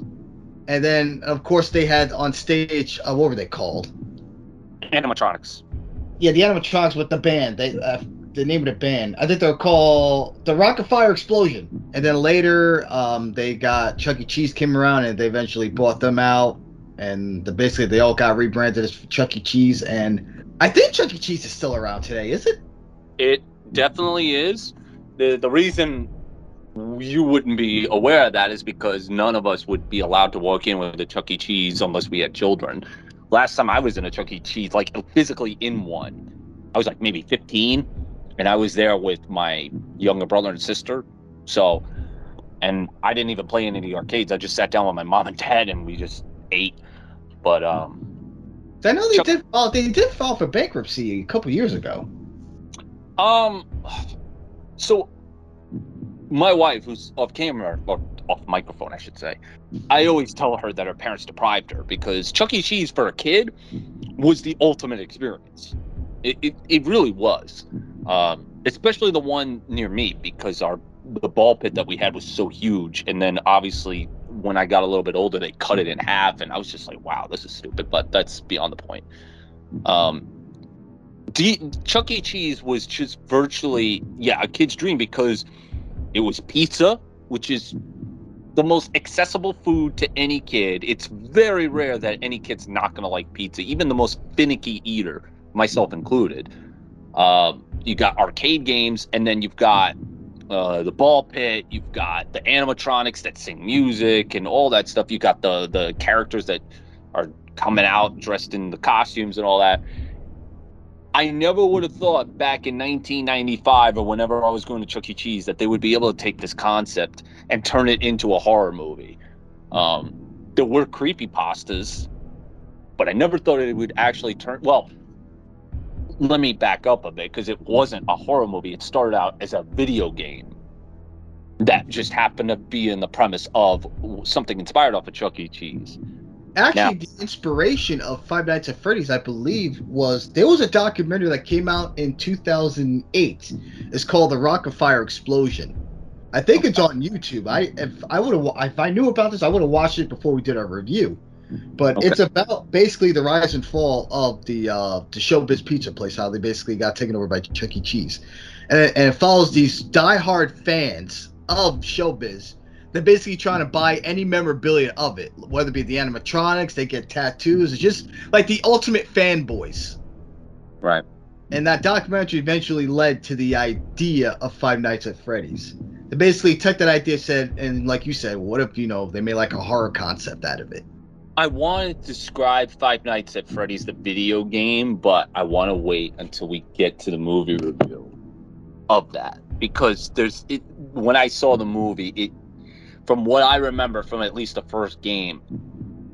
and then of course they had on stage uh, what were they called? Animatronics. Yeah, the animatronics with the band. They uh, the name of the band. I think they're called the Rock-afire Explosion. And then later, um, they got Chuck E. Cheese came around and they eventually bought them out. And the, basically, they all got rebranded as Chuck E. Cheese. And I think Chuck E. Cheese is still around today, is it? It definitely is. the The reason you wouldn't be aware of that is because none of us would be allowed to walk in with a Chuck E. Cheese unless we had children. Last time I was in a Chuck E. Cheese, like physically in one, I was like maybe 15, and I was there with my younger brother and sister. So, and I didn't even play in any arcades. I just sat down with my mom and dad, and we just ate. But um, I know they Chuck- did. Oh, they did file for bankruptcy a couple years ago. Um, so my wife, who's off camera or off microphone, I should say, I always tell her that her parents deprived her because Chuck E. Cheese for a kid was the ultimate experience. It, it, it really was, um, especially the one near me because our the ball pit that we had was so huge, and then obviously when I got a little bit older, they cut it in half, and I was just like, wow, this is stupid. But that's beyond the point. Um, D- Chuck E. Cheese was just virtually, yeah, a kid's dream because it was pizza, which is the most accessible food to any kid. It's very rare that any kid's not going to like pizza, even the most finicky eater, myself included. Um, you got arcade games, and then you've got uh, the ball pit. You've got the animatronics that sing music and all that stuff. You got the the characters that are coming out dressed in the costumes and all that. I never would have thought back in 1995 or whenever I was going to Chuck E. Cheese that they would be able to take this concept and turn it into a horror movie. Um, there were creepy pastas, but I never thought it would actually turn. Well, let me back up a bit because it wasn't a horror movie. It started out as a video game that just happened to be in the premise of something inspired off of Chuck E. Cheese. Actually, now, the inspiration of Five Nights at Freddy's, I believe, was there was a documentary that came out in 2008. It's called The Rock-afire Explosion. I think it's on YouTube. I if I would have if I knew about this, I would have watched it before we did our review. But okay. it's about basically the rise and fall of the uh, the Showbiz Pizza place, how they basically got taken over by Chuck E. Cheese, and it, and it follows these diehard fans of Showbiz they're basically trying to buy any memorabilia of it, whether it be the animatronics, they get tattoos. It's just like the ultimate fanboys. Right. And that documentary eventually led to the idea of Five Nights at Freddy's. They basically took that idea, said, and like you said, what if you know they made like a horror concept out of it? I want to describe Five Nights at Freddy's the video game, but I want to wait until we get to the movie review of that because there's it. When I saw the movie, it from what I remember from at least the first game,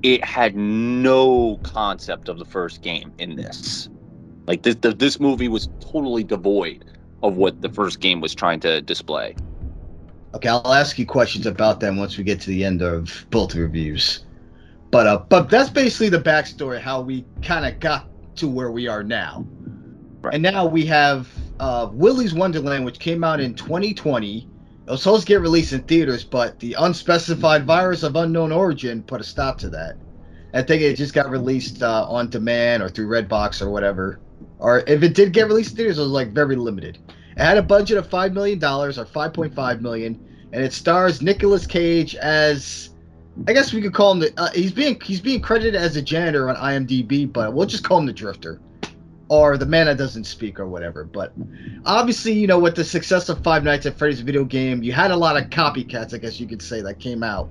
it had no concept of the first game in this. Like this, the, this movie was totally devoid of what the first game was trying to display. Okay, I'll ask you questions about them once we get to the end of both reviews. But uh, but that's basically the backstory how we kind of got to where we are now. Right. And now we have uh, Willy's Wonderland, which came out in 2020 it was supposed to get released in theaters, but the unspecified virus of unknown origin put a stop to that. I think it just got released uh, on demand or through Redbox or whatever. Or if it did get released in theaters, it was like very limited. It had a budget of five million dollars or five point five million, and it stars Nicolas Cage as, I guess we could call him the. Uh, he's being he's being credited as a janitor on IMDb, but we'll just call him the Drifter or the man that doesn't speak or whatever. But obviously, you know, with the success of Five Nights at Freddy's video game, you had a lot of copycats, I guess you could say, that came out.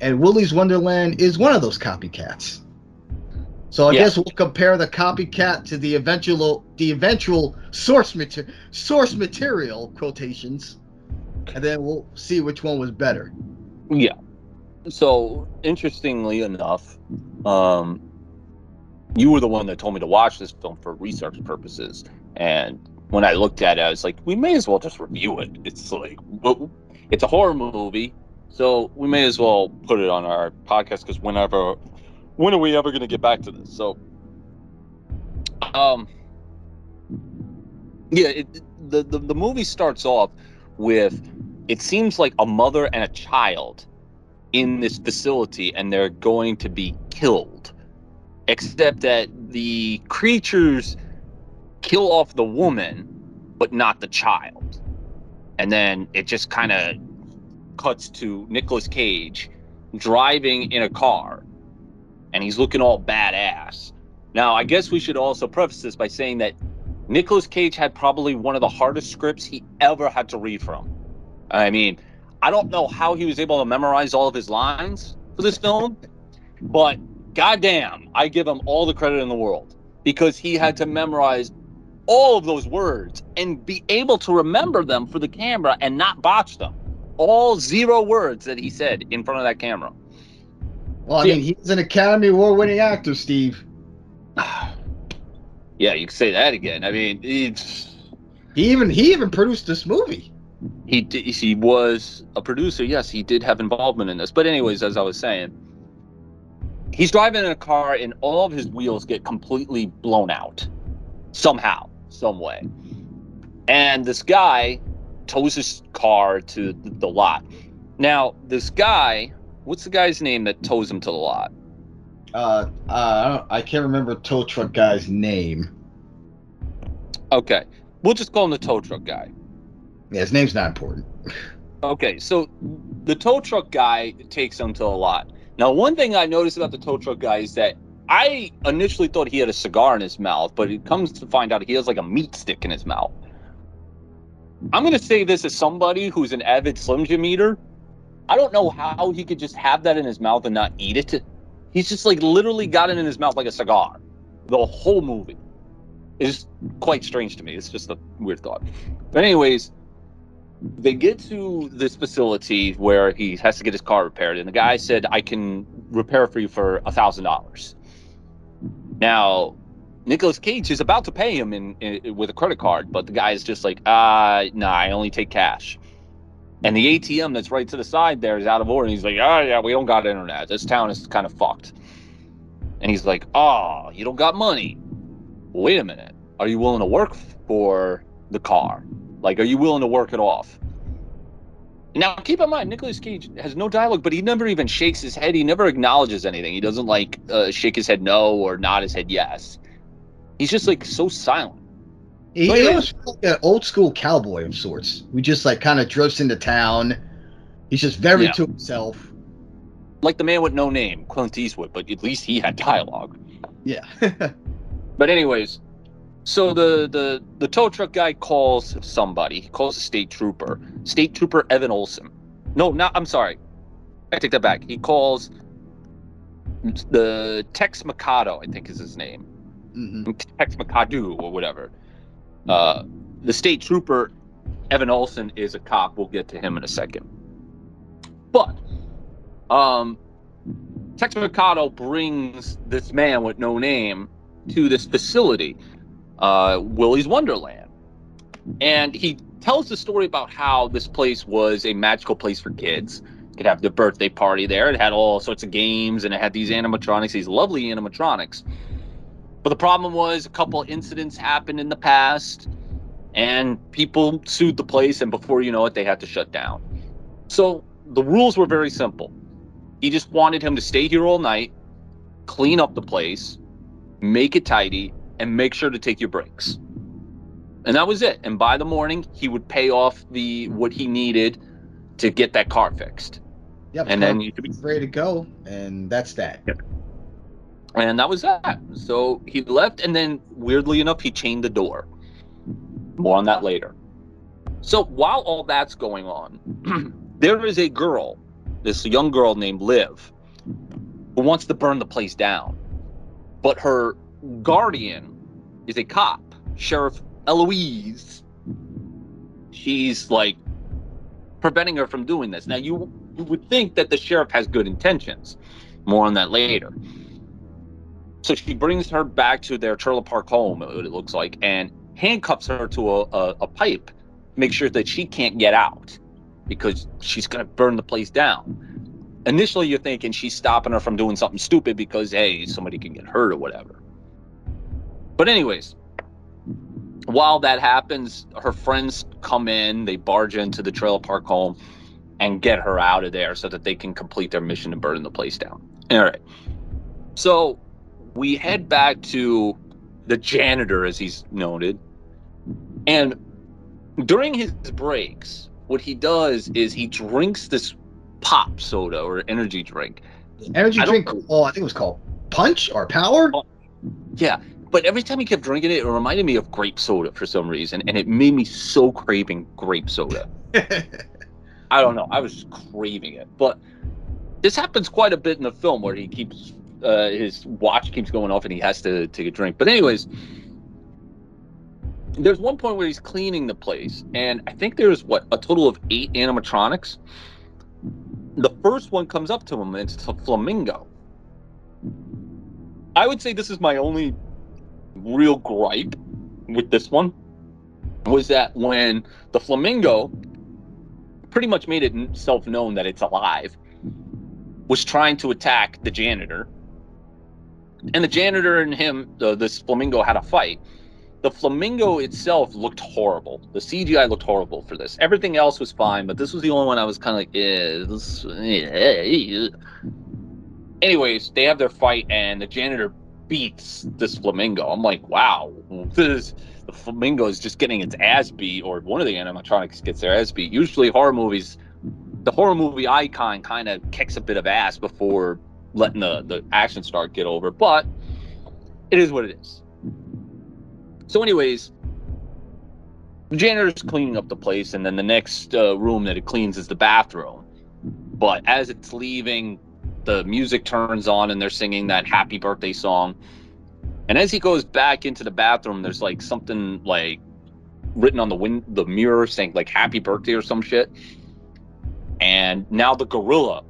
And Willy's Wonderland is one of those copycats. So I yeah. guess we'll compare the copycat to the eventual the eventual source material source material quotations, and then we'll see which one was better. Yeah. So interestingly enough, um, you were the one that told me to watch this film for research purposes. And when I looked at it, I was like, we may as well just review it. It's like, it's a horror movie, so we may as well put it on our podcast because whenever, when are we ever going to get back to this? So, um, yeah, it, the, the the movie starts off with it seems like a mother and a child in this facility, and they're going to be killed except that the creatures kill off the woman, but not the child. And then it just kind of cuts to Nicolas Cage driving in a car, and he's looking all badass. Now, I guess we should also preface this by saying that Nicolas Cage had probably one of the hardest scripts he ever had to read from. I mean, I don't know how he was able to memorize all of his lines for this film, but goddamn, I give him all the credit in the world because he had to memorize all of those words and be able to remember them for the camera and not botch them. All zero words that he said in front of that camera. Well, I mean, he's an Academy Award winning actor, Steve. <sighs> yeah, you can say that again. I mean, he even he even produced this movie. he did, he was a producer. Yes, he did have involvement in this. But anyways, as I was saying, he's driving in a car and all of his wheels get completely blown out somehow, some way. And this guy tows his car to the, lot. Now, this guy, what's the guy's name that tows him to the lot? Uh, uh, I can't remember tow truck guy's name. Okay, we'll just call him the tow truck guy. Yeah, his name's not important. Okay, so the tow truck guy takes him to the lot. Now, one thing I noticed about the tow truck guy is that I initially thought he had a cigar in his mouth, but it comes to find out he has like a meat stick in his mouth. I'm going to say this as somebody who's an avid Slim Jim eater. I don't know how he could just have that in his mouth and not eat it. He's just like literally got it in his mouth like a cigar. The whole movie is quite strange to me. It's just a weird thought. But, anyways, they get to this facility where he has to get his car repaired, and the guy said, I can repair for you for a thousand dollars. Now, Nicolas Cage is about to pay him in, in, with a credit card, but the guy is just like, uh, nah, I only take cash. And the ATM that's right to the side there is out of order. And he's like, oh, yeah, we don't got internet. This town is kind of fucked. And he's like, oh, you don't got money. Wait a minute. Are you willing to work for the car? Like, are you willing to work it off? Now, keep in mind, Nicolas Cage has no dialogue, but he never even shakes his head. He never acknowledges anything. He doesn't like uh, shake his head no or nod his head yes. He's just like so silent. He, was like an old school cowboy of sorts We just like kind of drifts into town. He's just very yeah. to himself. Like the man with no name, Clint Eastwood, but at least he had dialogue. Yeah. <laughs> but anyways, so the the the tow truck guy calls somebody. He calls a state trooper. State trooper Evan Olson. No, not. I'm sorry. I take that back. He calls the Tex Mikado. I think is his name mm-hmm. Tex Macadoo or whatever. Uh, the state trooper, Evan Olson, is a cop. We'll get to him in a second. But um, Tex Mikado brings this man with no name to this facility, uh, Willy's Wonderland. And he tells the story about how this place was a magical place for kids. You could have the birthday party there. It had all sorts of games and it had these animatronics, these lovely animatronics. But the problem was a couple incidents happened in the past, and people sued the place, and before you know it, they had to shut down. So the rules were very simple. He just wanted him to stay here all night, clean up the place, make it tidy, and make sure to take your breaks. And that was it. And by the morning, he would pay off the what he needed to get that car fixed. Yep. And then you could be ready to go, and that's that. Yep and that was that. So he left, and then weirdly enough, he chained the door. More on that later. So while all that's going on, <clears throat> there is a girl, this young girl named Liv, who wants to burn the place down. But her guardian is a cop, Sheriff Eloise. She's like preventing her from doing this. Now, you, you would think that the sheriff has good intentions. More on that later. So she brings her back to their trailer park home, it looks like, and handcuffs her to a, a, a pipe, make sure that she can't get out because she's going to burn the place down. Initially, you're thinking she's stopping her from doing something stupid because, hey, somebody can get hurt or whatever. But, anyways, while that happens, her friends come in, they barge into the trailer park home and get her out of there so that they can complete their mission and burn the place down. All right. So we head back to the janitor, as he's noted. And during his breaks, what he does is he drinks this pop soda or energy drink. Energy drink, oh, I think it was called Punch or Power. Yeah, but every time he kept drinking it, it reminded me of grape soda for some reason, and it made me so craving grape soda. <laughs> I don't know, I was just craving it. But this happens quite a bit in the film where he keeps uh, his watch keeps going off and he has to take a drink. But anyways, there's one point where he's cleaning the place, and I think there's what a total of eight animatronics. The first one comes up to him, and it's a flamingo. I would say this is my only real gripe with this one was that when the flamingo pretty much made itself known that it's alive, was trying to attack the janitor. And the janitor and him, the, this flamingo, had a fight. The flamingo itself looked horrible. The CGI looked horrible for this. Everything else was fine, but this was the only one I was kind of like, yeah, this, yeah. Eh, eh. Anyways, they have their fight, and the janitor beats this flamingo. I'm like, wow, this the flamingo is just getting its ass beat, or one of the animatronics gets their ass beat. Usually, horror movies, the horror movie icon kind of kicks a bit of ass before letting the the action start get over. But it is what it is. So, anyways, the janitor's cleaning up the place, and then the next uh, room that it cleans is the bathroom. But as it's leaving, the music turns on and they're singing that happy birthday song. And as he goes back into the bathroom, there's like something like written on the wind the mirror saying like happy birthday or some shit. And now the gorilla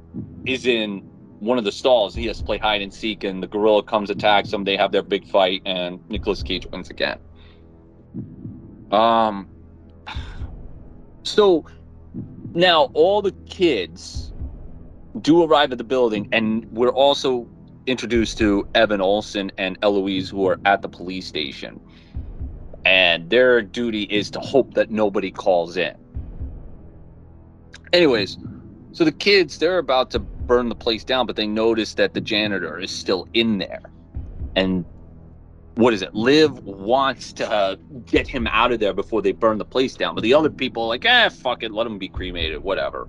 is in one of the stalls. He has to play hide and seek, and the gorilla comes, attacks him. They have their big fight, and Nicolas Cage wins again. Um. <sighs> So now all the kids do arrive at the building, and we're also introduced to Evan Olsen and Eloise, who are at the police station. And their duty is to hope that nobody calls in. Anyways, so the kids, they're about to burn the place down, but they notice that the janitor is still in there. And what is it? Liv wants to uh, get him out of there before they burn the place down. But the other people are like, eh, fuck it, let him be cremated, whatever.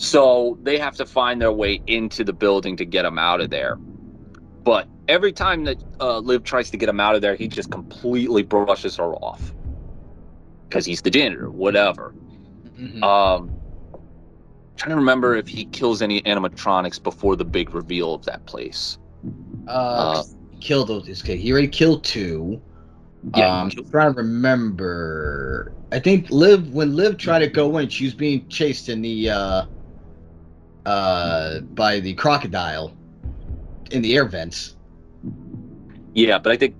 So they have to find their way into the building to get him out of there. But every time that uh, Liv tries to get him out of there, he just completely brushes her off because he's the janitor, whatever. Mm-hmm. Um, trying to remember if he kills any animatronics before the big reveal of that place. Uh, uh killed those. Okay, he already killed two. Yeah, um, I'm trying to remember. I think Liv when Liv tried to go in, she was being chased in the uh uh, by the crocodile in the air vents. Yeah, but I think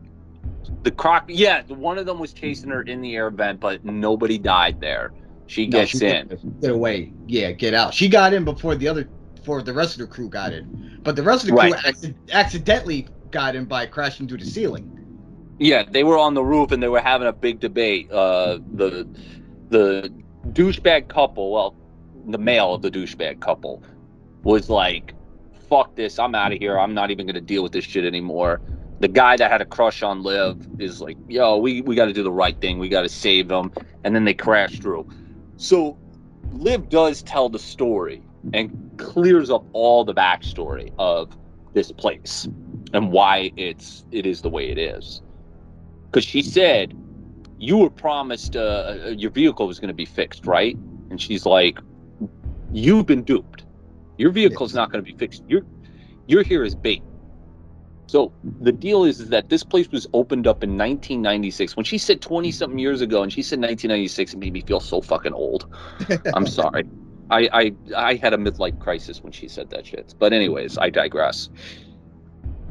the croc. Yeah, one of them was chasing her in the air vent, but nobody died there. She gets she in. Get away. Yeah, get out. She got in before the other, before the rest of the crew got in. But the rest of the crew right. accidentally got in by crashing through the ceiling. Yeah, they were on the roof and they were having a big debate. Uh, the the douchebag couple, well, the male of the douchebag couple, was like, fuck this, I'm out of here. I'm not even gonna deal with this shit anymore. The guy that had a crush on Liv is like, yo, we, we gotta do the right thing, we gotta save him. And then they crash through. So Liv does tell the story and clears up all the backstory of this place and why it's it is the way it is. Because she said, you were promised uh, uh your vehicle was going to be fixed, right? And she's like, you've been duped. Your vehicle is not going to be fixed. You're you're here as bait. So the deal is, is that this place was opened up in 1996. When she said 20 something mm-hmm. years ago, and she said 1996, it made me feel so fucking old. <laughs> I'm sorry. I, I I had a midlife crisis when she said that shit. But anyways, I digress.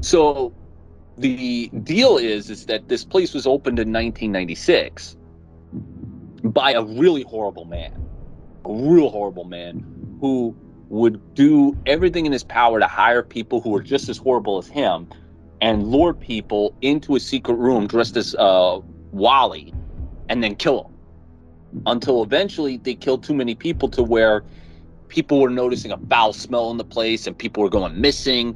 So the deal is is that this place was opened in 1996 by a really horrible man, a real horrible man who would do everything in his power to hire people who were just as horrible as him and lure people into a secret room dressed as uh, Wally and then kill them until eventually they killed too many people to where people were noticing a foul smell in the place and people were going missing.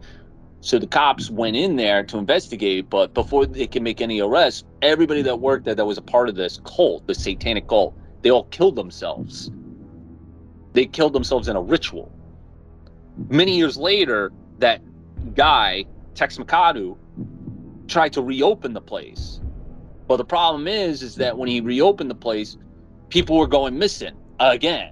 So the cops went in there to investigate, but before they could make any arrests, everybody that worked there that was a part of this cult, the satanic cult, they all killed themselves. They killed themselves in a ritual many years later, that guy, Tex Macadoo, tried to reopen the place. But the problem is, is that when he reopened the place, people were going missing again.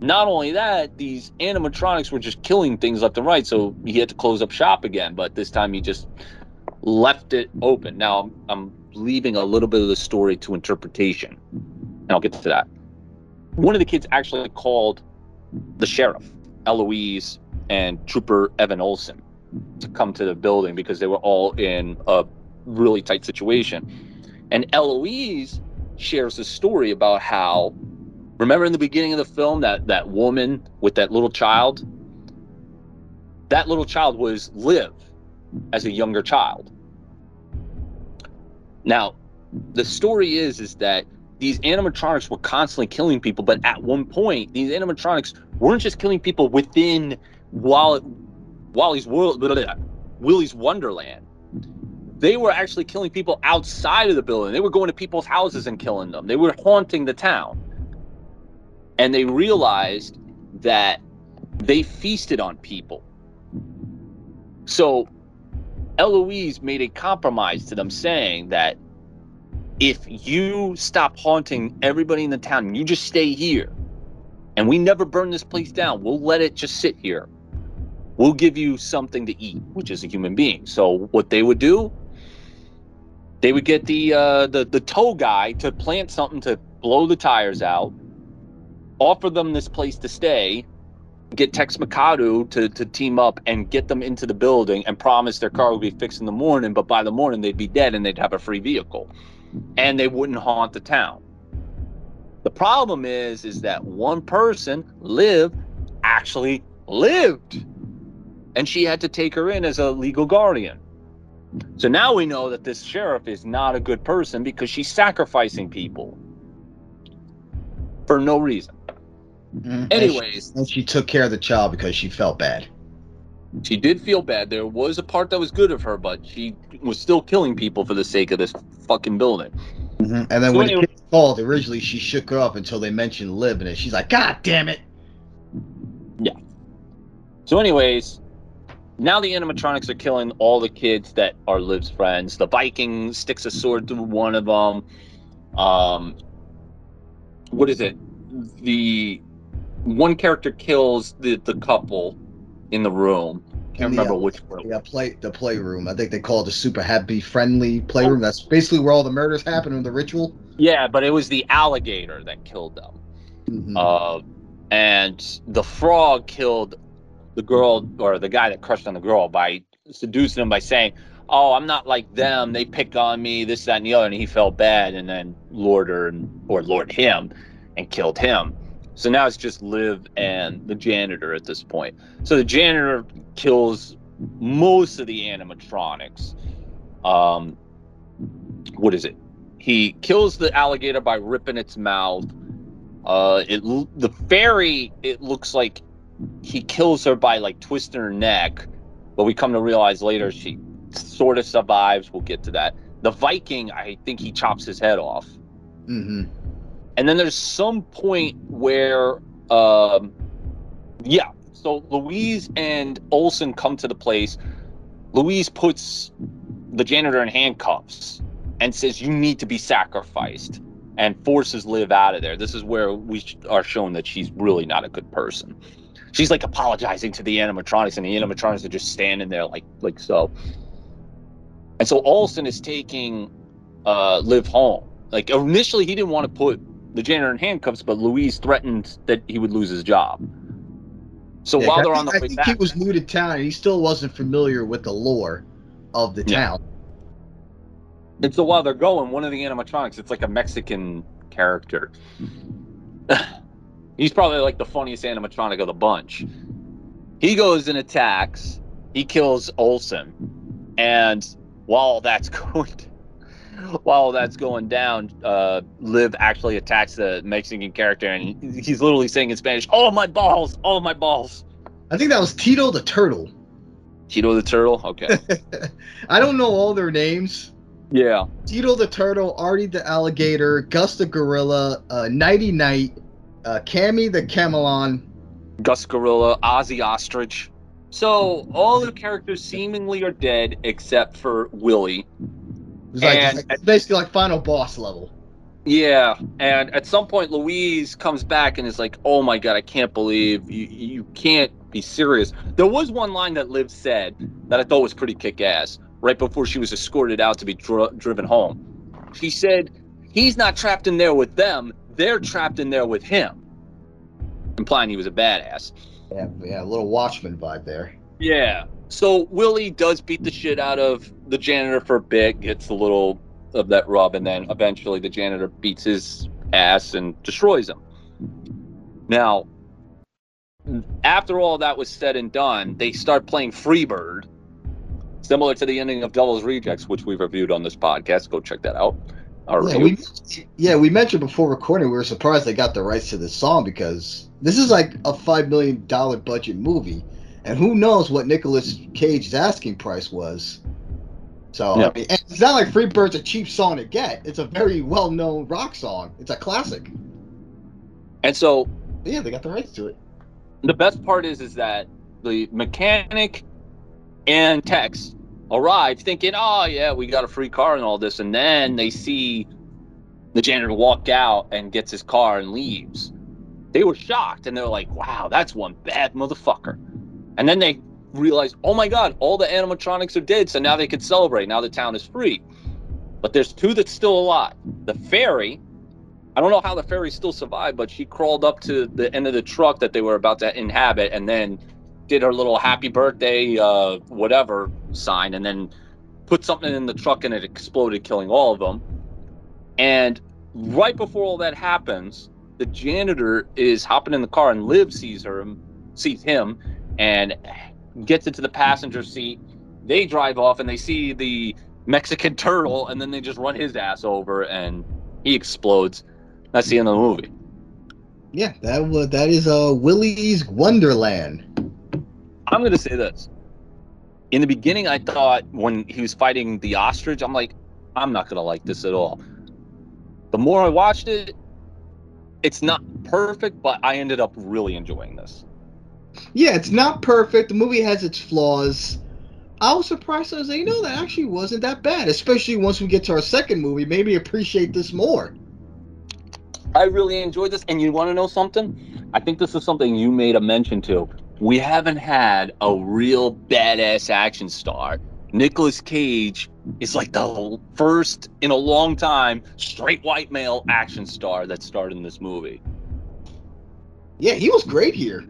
Not only that, these animatronics were just killing things left and right, so he had to close up shop again. But this time he just left it open. Now I'm, I'm leaving a little bit of the story to interpretation, and I'll get to that. One of the kids actually called the sheriff Eloise and Trooper Evan Olson to come to the building because they were all in a really tight situation. And Eloise shares a story about how Remember in the beginning of the film that that woman with that little child? That little child was Liv as a younger child. Now, the story is is that these animatronics were constantly killing people, but at one point, these animatronics weren't just killing people within Wally's world, Wonderland. They were actually killing people outside of the building. They were going to people's houses and killing them. They were haunting the town. And they realized that they feasted on people. So Eloise made a compromise to them saying that if you stop haunting everybody in the town and you just stay here and we never burn this place down, we'll let it just sit here. We'll give you something to eat, which is a human being. So what they would do, they would get the uh, the the tow guy to plant something to blow the tires out, offer them this place to stay, get Tex Macadoo to to team up and get them into the building and promise their car would be fixed in the morning, but by the morning they'd be dead and they'd have a free vehicle and they wouldn't haunt the town. The problem is, is that one person, Liv, actually lived, and she had to take her in as a legal guardian. So now we know that this sheriff is not a good person because she's sacrificing people for no reason. Mhm. Anyways, and she, and she took care of the child because she felt bad. She did feel bad. There was a part that was good of her, but she was still killing people for the sake of this fucking building. And then So when anyway- the kids called, originally she shook her up until they mentioned Liv in it. She's like, God damn it. Yeah. So, anyways, now the animatronics are killing all the kids that are Liv's friends. The Viking sticks a sword through one of them. Um, what is it? The one character kills the the couple in the room. Can't the, remember uh, which room. Yeah, play the playroom. I think they call it the super happy friendly playroom. That's basically where all the murders happen in the ritual. Yeah, but it was the alligator that killed them. Mhm. Uh, and the frog killed the girl or the guy that crushed on the girl by seducing him by saying, "Oh, I'm not like them. They pick on me, this, that, and the other." And he felt bad, and then lured her and or lured him and killed him. So now it's just Liv and the janitor at this point. So the janitor kills most of the animatronics. Um, what is it? He kills the alligator by ripping its mouth. Uh, it the fairy. It looks like he kills her by like twisting her neck, but we come to realize later she sort of survives. We'll get to that. The Viking, I think he chops his head off. Mhm. And then there's some point where, um, yeah. So Louise and Olson come to the place. Louise puts the janitor in handcuffs and says, "You need to be sacrificed," and forces Liv out of there. This is where we are shown that she's really not a good person. She's like apologizing to the animatronics, and the animatronics are just standing there like like so. And so Olson is taking uh, Liv home. Like initially, he didn't want to put the janitor in handcuffs, but Louise threatened that he would lose his job. So Yeah, while they're think, on the I way think back, he was new to town and he still wasn't familiar with the lore of the Yeah. town. and so while they're going, one of the animatronics, it's like a Mexican character. <laughs> He's probably like the funniest animatronic of the bunch. He goes and attacks. He kills Olson, and while that's <laughs> going, while that's going down, uh, Liv actually attacks the Mexican character, and he's literally saying in Spanish, "Oh my balls! Oh my balls!" I think that was Tito the Turtle. Tito the turtle. Okay. <laughs> I don't know all their names. yeah. Tito the Turtle, Artie the Alligator, Gus the Gorilla, uh, Knighty Knight, uh, Cammy the Chameleon. Gus Gorilla, Ozzy Ostrich. So all the characters seemingly are dead except for Willy. It's like, And- it's like- it's basically like final boss level. Yeah, and at some point Louise comes back and is like, "Oh my god, I can't believe you you can't be serious." There was one line that Liv said that I thought was pretty kick-ass right before she was escorted out to be dri- driven home. She said, "He's not trapped in there with them; they're trapped in there with him," implying he was a badass. Yeah, yeah, a little Watchmen vibe there. Yeah. So Willy does beat the shit out of the janitor for a bit, gets a little of that rub, and then eventually the janitor beats his ass and destroys him. Now, after all that was said and done, they start playing Freebird, similar to the ending of Devil's Rejects, which we've reviewed on this podcast. Go check that out. Our Yeah review. we, yeah, we mentioned before recording we were surprised they got the rights to this song because this is like a five million dollar budget movie, and who knows what Nicolas Cage's asking price was. So Yeah. I mean, it's not like Freebird's a cheap song to get. It's a very well known rock song. It's a classic. and so But yeah, they got the rights to it. the best part is is that the mechanic and Tex arrive thinking, oh yeah, we got a free car and all this, and then they see the janitor walk out and gets his car and leaves. They were shocked and they're like, wow, that's one bad motherfucker. And then they realize, oh my god, all the animatronics are dead, so now they can celebrate. Now the town is free. But there's two that's still alive. The fairy, I don't know how the fairy still survived, but she crawled up to the end of the truck that they were about to inhabit and then did her little happy birthday, uh, whatever sign, and then put something in the truck and it exploded, killing all of them. And right before all that happens, the janitor is hopping in the car and Liv sees her, sees him, and gets into the passenger seat. They drive off and they see the Mexican turtle, and then they just run his ass over and he explodes. That's the end of the movie. Yeah, that was that is uh Willy's Wonderland. I'm to say this. In the beginning, I thought when he was fighting the ostrich, I'm like, I'm not to like this at all. The more I watched it, it's not perfect, but I ended up really enjoying this. Yeah, it's not perfect. The movie has its flaws. I was surprised. I was like, you know, that actually wasn't that bad. Especially once we get to our second movie, maybe appreciate this more. I really enjoyed this. And you want to know something? I think this is something you made a mention to. We haven't had a real badass action star. Nicolas Cage is like the first in a long time straight white male action star that starred in this movie. Yeah, he was great here.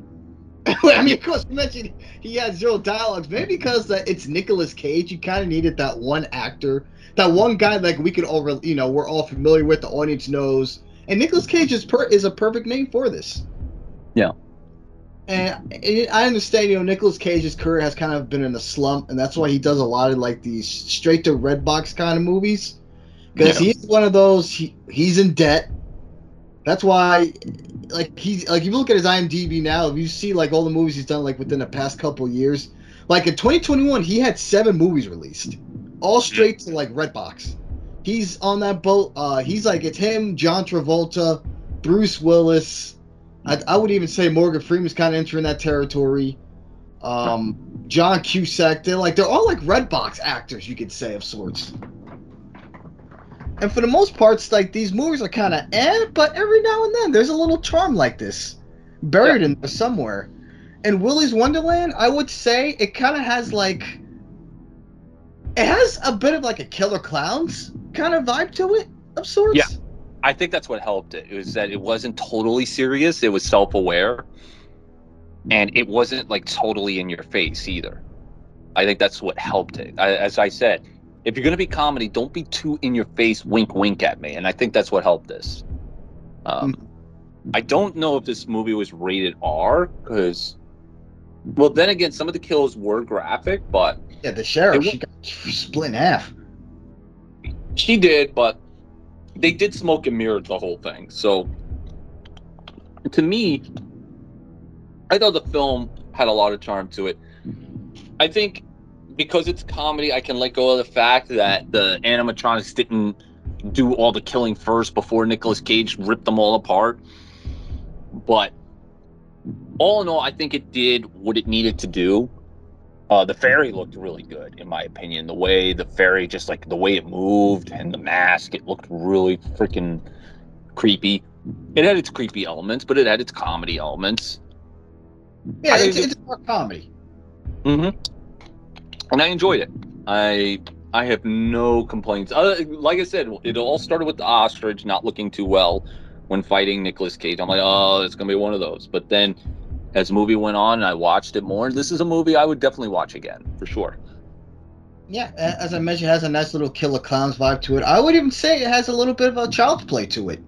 <laughs> I mean, of course, you mentioned he had zero dialogues. Maybe because that it's Nicolas Cage, you kind of needed that one actor, that one guy like we could all, re- you know, we're all familiar with. The audience knows, and Nicolas Cage is per- is a perfect name for this. Yeah. And and I understand, you know, Nicolas Cage's career has kind of been in a slump, and that's why he does a lot of like these straight to Redbox kind of movies. Because Yeah. he's one of those. He, he's in debt. That's why, like he's like if you look at his IMDb now, if you see like all the movies he's done like within the past couple years, like in 2021 he had seven movies released, all straight to like Redbox. He's on that boat. Uh, he's like it's him, John Travolta, Bruce Willis. I, I would even say Morgan Freeman's kind of entering that territory. Um, John Cusack. They're like they're all like Redbox actors, you could say of sorts. And for the most part, like these movies are kind of eh, but every now and then there's a little charm like this buried in there somewhere. And Willy's Wonderland, I would say it kind of has like it has a bit of like a Killer Clowns kind of vibe to it of sorts. Yeah. I think that's what helped it. It was that it wasn't totally serious. It was self-aware, and it wasn't like totally in your face either. I think that's what helped it. I, as I said, if you're gonna be comedy, don't be too in your face, wink, wink at me. And I think that's what helped this. Um, I don't know if this movie was rated R because, well, then again, some of the kills were graphic, but Yeah, the sheriff, she got split in half. She did, but they did smoke and mirror the whole thing. So to me, I thought the film had a lot of charm to it. I think because it's comedy, I can let go of the fact that the animatronics didn't do all the killing first before Nicolas Cage ripped them all apart. But all in all, I think it did what it needed to do. Uh, the fairy looked really good, in my opinion. The way the fairy, just like the way it moved and the mask, it looked really freaking creepy. It had its creepy elements, but it had its comedy elements. Yeah, it's, it's more comedy. Mm-hmm. And I enjoyed it. I I have no complaints. Uh, like I said, it all started with the ostrich not looking too well when fighting Nicolas Cage. I'm like, oh, it's gonna be one of those. But then, as the movie went on, I watched it more. This is a movie I would definitely watch again for sure. Yeah, as I mentioned, it has a nice little Killer Clowns vibe to it. I would even say it has a little bit of a child's play to it.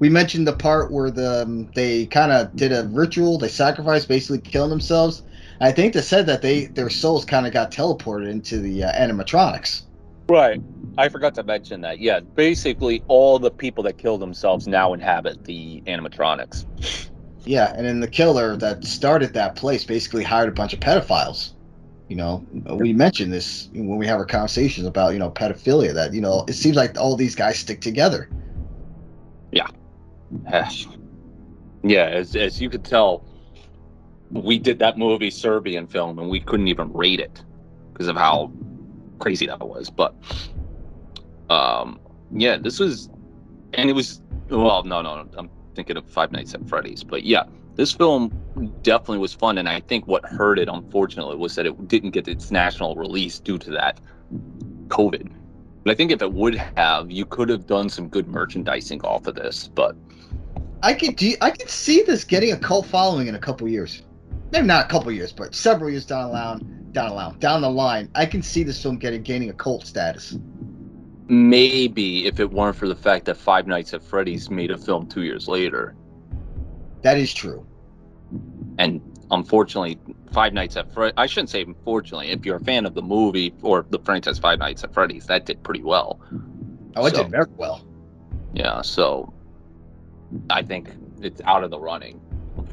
we mentioned the part where the um, they kind of did a ritual. They sacrificed, basically killing themselves. I think they said that they their souls kind of got teleported into the uh, animatronics. Right. I forgot to mention that. Yeah, basically all the people that killed themselves now inhabit the animatronics. Yeah, and then the killer that started that place basically hired a bunch of pedophiles. You know, we mentioned this when we have our conversations about you know pedophilia. That you know, it seems like all these guys stick together. Yeah. Yeah, as as you could tell, we did that movie Serbian film and we couldn't even rate it because of how crazy that was. But um, yeah, this was, and it was well, no, no, no I'm thinking of Five Nights at Freddy's, but yeah, this film definitely was fun. And I think what hurt it, unfortunately, was that it didn't get its national release due to that COVID. But I think if it would have, you could have done some good merchandising off of this. But I could, I could see this getting a cult following in a couple years. Maybe not a couple years, but several years down the line, down the line, down the line. I can see this film getting gaining a cult status. Maybe if it weren't for the fact that Five Nights at Freddy's made a film two years later. That is true. And unfortunately, Five Nights at Freddy's, I shouldn't say unfortunately, if you're a fan of the movie or the franchise Five Nights at Freddy's, that did pretty well. Oh, it so, did very well. Yeah, so I think it's out of the running.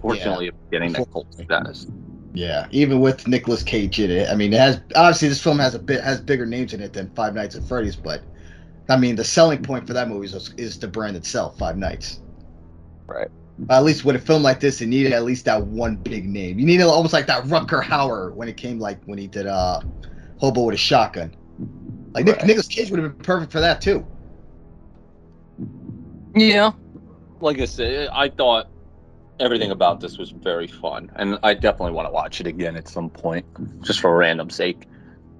Unfortunately, yeah. getting that cult status. Yeah, even with Nicolas Cage in it. I mean, it has obviously this film has a bit has bigger names in it than Five Nights at Freddy's, but I mean, the selling point for that movie is, is the brand itself, Five Nights. Right. At least with a film like this, it needed at least that one big name. You needed almost like that Rutger Hauer when it came like when he did uh Hobo with a Shotgun. Like right. Nick, Nicolas Cage would have been perfect for that too. Yeah. Like I said, I thought everything about this was very fun, and I definitely want to watch it again at some point, just for random sake.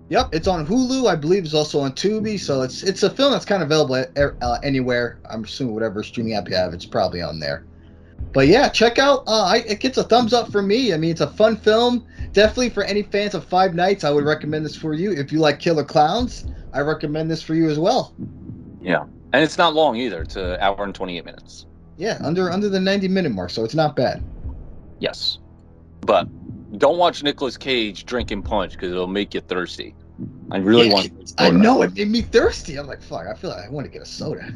Yep, it's on Hulu. I believe it's also on Tubi. So it's it's a film that's kind of available uh, anywhere. I'm assuming whatever streaming app you have, it's probably on there. But yeah, check out. Uh, I, it gets a thumbs up for me. I mean, it's a fun film. Definitely for any fans of Five Nights, I would recommend this for you. If you like Killer Clowns, I recommend this for you as well. Yeah, and it's not long either. It's an hour and 28 minutes. Yeah, under under the 90 minute mark, so it's not bad. Yes, but don't watch Nicolas Cage drinking punch because it'll make you thirsty. I really yeah, want. I know it made me thirsty. I'm like, fuck. I feel like I want to get a soda.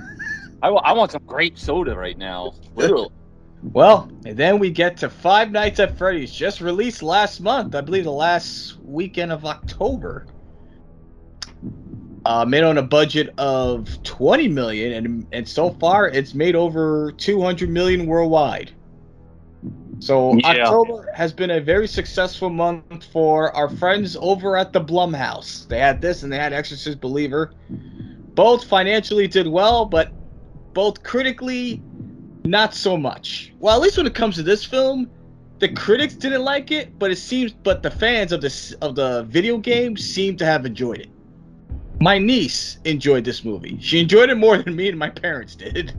I, I want some grape soda right now. Literally. <laughs> Well, and then we get to Five Nights at Freddy's, just released last month. I believe the last weekend of October. Uh, made on a budget of 20 million, and and so far it's made over 200 million worldwide. So yeah. October has been a very successful month for our friends over at the Blumhouse. They had this and they had Exorcist Believer. Both financially did well, but both critically not so much. Well, at least when it comes to this film, the critics didn't like it, but it seems but the fans of the of the video game seem to have enjoyed it. My niece enjoyed this movie. She enjoyed it more than me and my parents did.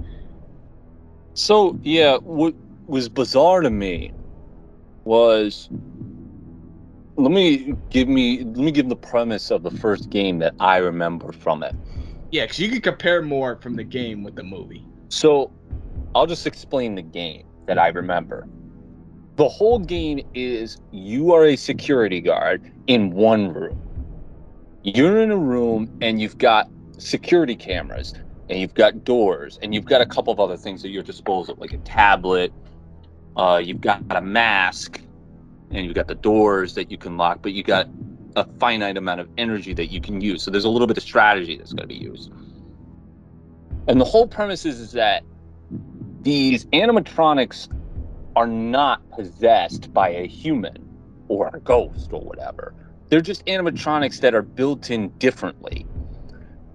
So yeah, what was bizarre to me was let me give me let me give the premise of the first game that I remember from it. Yeah, because you can compare more from the game with the movie. So I'll just explain the game that I remember. The whole game is you are a security guard in one room. You're in a room and you've got security cameras and you've got doors and you've got a couple of other things at your disposal, like a tablet. Uh, you've got a mask and you've got the doors that you can lock, but you've got a finite amount of energy that you can use. So there's a little bit of strategy that's going to be used. And the whole premise is, is that these animatronics are not possessed by a human or a ghost or whatever. They're just animatronics that are built in differently.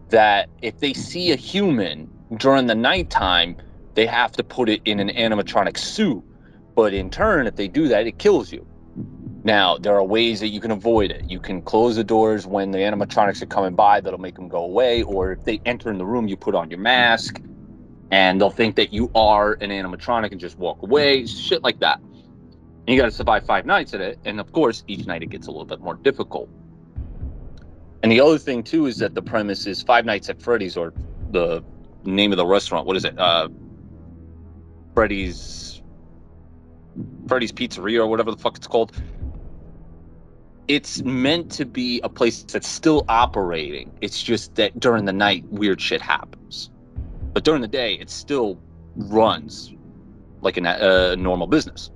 That if they see a human during the nighttime, they have to put it in an animatronic suit. But in turn, if they do that, it kills you. Now, there are ways that you can avoid it. You can close the doors when the animatronics are coming by, that'll make them go away. Or if they enter in the room, you put on your mask and they'll think that you are an animatronic and just walk away, shit like that. And you got to survive five nights at it, and of course, each night it gets a little bit more difficult. And the other thing too is that the premise is Five Nights at Freddy's, or the name of the restaurant. What is it? Uh, Freddy's Freddy's Pizzeria or whatever the fuck it's called. It's meant to be a place that's still operating. It's just that during the night, weird shit happens. But during the day, it still runs like a uh, normal business.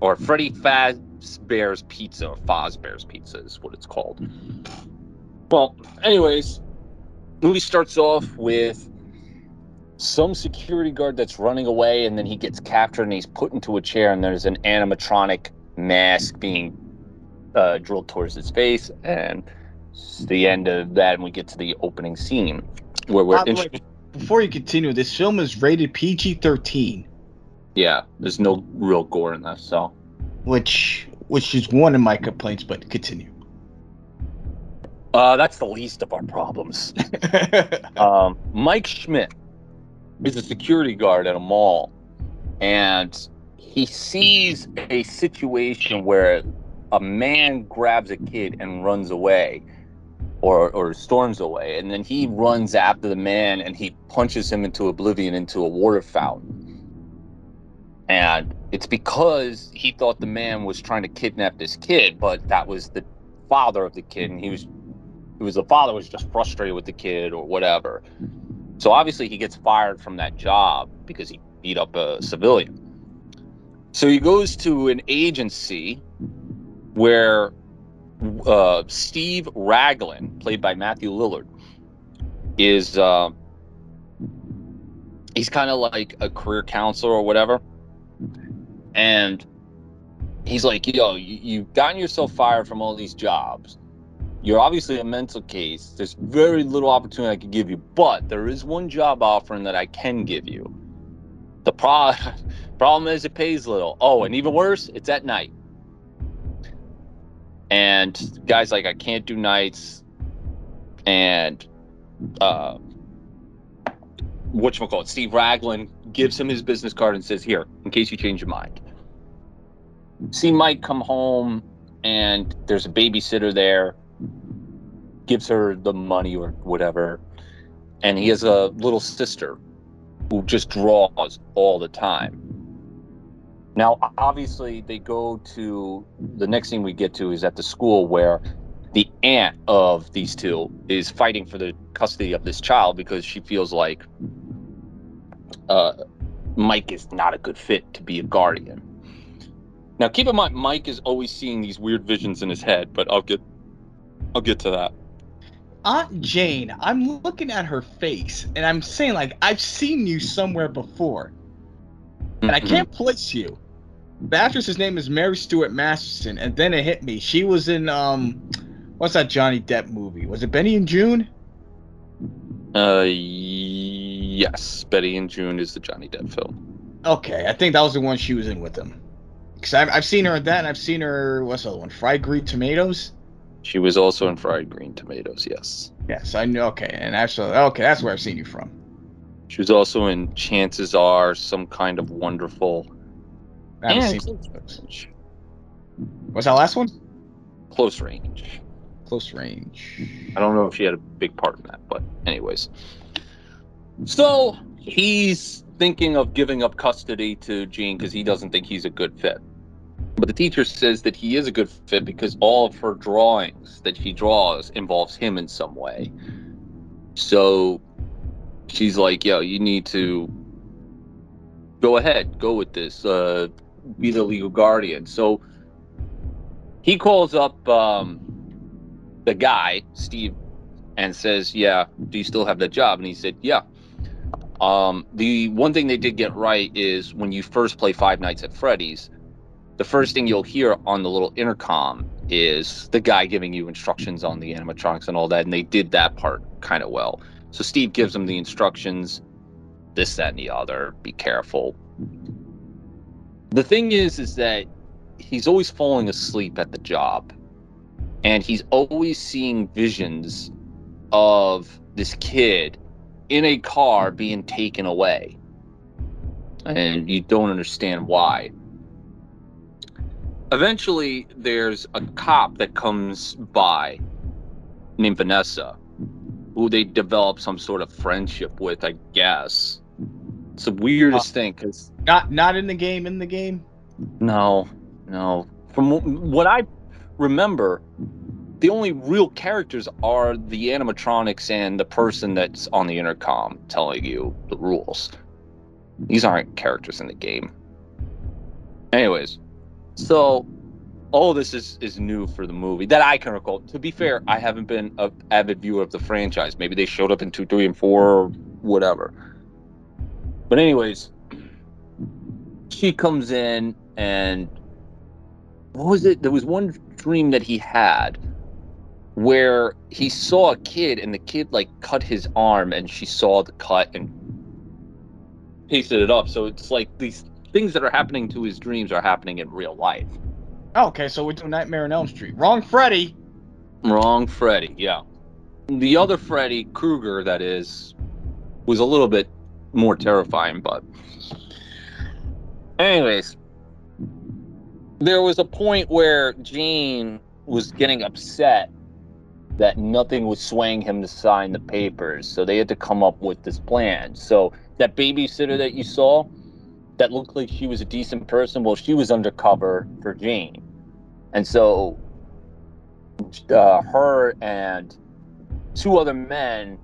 Or Freddy Fazbear's Pizza, or Fazbear's Pizza is what it's called. Well, anyways, movie starts off with some security guard that's running away and then he gets captured and he's put into a chair and there's an animatronic mask being uh, drilled towards his face and it's the end of that and we get to the opening scene where we're before you continue this film is rated pg-13 yeah there's no real gore in this so which which is one of my complaints but continue. Uh, that's the least of our problems. <laughs> Um, mike schmidt is a security guard at a mall and he sees a situation where a man grabs a kid and runs away or or storms away and then he runs after the man and he punches him into oblivion into a water fountain and it's because he thought the man was trying to kidnap this kid but that was the father of the kid and he was it was the father was just frustrated with the kid or whatever so obviously he gets fired from that job because he beat up a civilian. So he goes to an agency where uh, Steve Raglan, played by Matthew Lillard, is uh, he's kind of like a career counselor or whatever, and he's like, "Yo, you, you've gotten yourself fired from all these jobs you're obviously a mental case. There's very little opportunity I could give you, but there is one job offering that I can give you. The pro- <laughs> problem is it pays little. Oh, and even worse, it's at night. And guys like I can't do nights, and uh, it? Steve Raglan gives him his business card and says, "Here, in case you change your mind." See Mike come home, and there's a babysitter there gives her the money or whatever. And he has a little sister who just draws all the time. Now, obviously, they go to the next thing we get to is at the school where the aunt of these two is fighting for the custody of this child because she feels like uh, Mike is not a good fit to be a guardian. Now, keep in mind, Mike is always seeing these weird visions in his head, but I'll get I'll get to that. Aunt Jane, I'm looking at her face and I'm saying like I've seen you somewhere before. And I can't place you. The actress's name is Mary Stuart Masterson, and then it hit me. She was in um what's that Johnny Depp movie? Was it Benny and Joon? Uh yes, Betty and Joon is the Johnny Depp film. Okay, I think that was the one she was in with him. Cause I've, I've seen her in that, and I've seen her what's the other one? Fried green tomatoes. She was also in Fried Green Tomatoes, yes. Yes, I know. Okay, and actually, okay, that's where I've seen you from. She was also in Chances Are, some kind of wonderful. I haven't And What's that last one? Close range. Close range. I don't know if she had a big part in that, but anyways. So he's thinking of giving up custody to Gene because he doesn't think he's a good fit. But the teacher says that he is a good fit because all of her drawings that she draws involves him in some way. So she's like, yo, you need to go ahead, go with this, uh, be the legal guardian. So he calls up um, the guy, Steve, and says, yeah, do you still have that job? And he said, yeah. Um, the one thing they did get right is when you first play Five Nights at Freddy's, the first thing you'll hear on the little intercom is the guy giving you instructions on the animatronics and all that, and they did that part kind of well. So Steve gives them the instructions, this, that, and the other. Be careful. The thing is, is that he's always falling asleep at the job, and he's always seeing visions of this kid in a car being taken away, and you don't understand why eventually there's a cop that comes by named Vanessa, who they develop some sort of friendship with, I guess. It's the weirdest uh, thing because not not in the game. In the game. No, no. From what I remember, the only real characters are the animatronics and the person that's on the intercom telling you the rules. These aren't characters in the game. Anyways, so all this is is new for the movie that I can recall. To be fair, I haven't been an avid viewer of the franchise. Maybe they showed up in two, three, and four, or whatever. But anyways, she comes in and what was it? There was one dream that he had where he saw a kid and the kid like cut his arm and she saw the cut and pasted it up. So it's like these things that are happening to his dreams are happening in real life. Oh, okay, so we're doing Nightmare on Elm Street. Wrong Freddy. Wrong Freddy, yeah. The other Freddy Krueger, that is, was a little bit more terrifying, but. Anyways, there was a point where Jane was getting upset that nothing was swaying him to sign the papers. So they had to come up with this plan. So that babysitter that you saw, that looked like she was a decent person, well, she was undercover for Jane. And so uh, her and two other men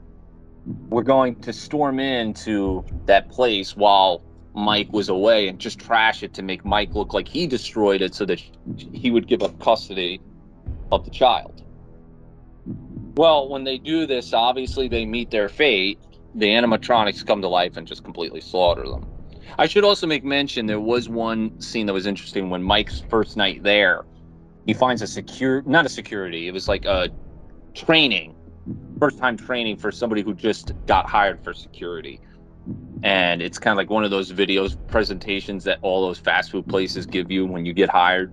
were going to storm into that place while Mike was away and just trash it to make Mike look like he destroyed it so that he would give up custody of the child. Well, when they do this, obviously they meet their fate. The animatronics come to life and just completely slaughter them. I should also make mention there was one scene that was interesting when Mike's first night there. He finds a secure, not a security, it was like a training, first time training for somebody who just got hired for security. And it's kind of like one of those videos presentations that all those fast food places give you when you get hired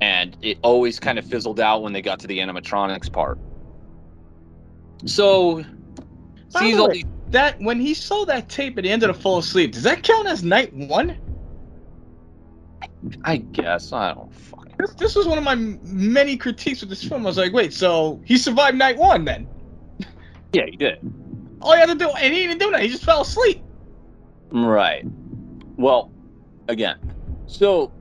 and it always kind of fizzled out when they got to the animatronics part. So sees all these that when he saw that tape at the end of the fall asleep, does that count as night one? I guess I don't fucking. This, this was one of my many critiques with this film. I was like, wait, so he survived night one then? <laughs> Yeah, he did. All he had to do, and he didn't do that. He just fell asleep. Right. Well, again, so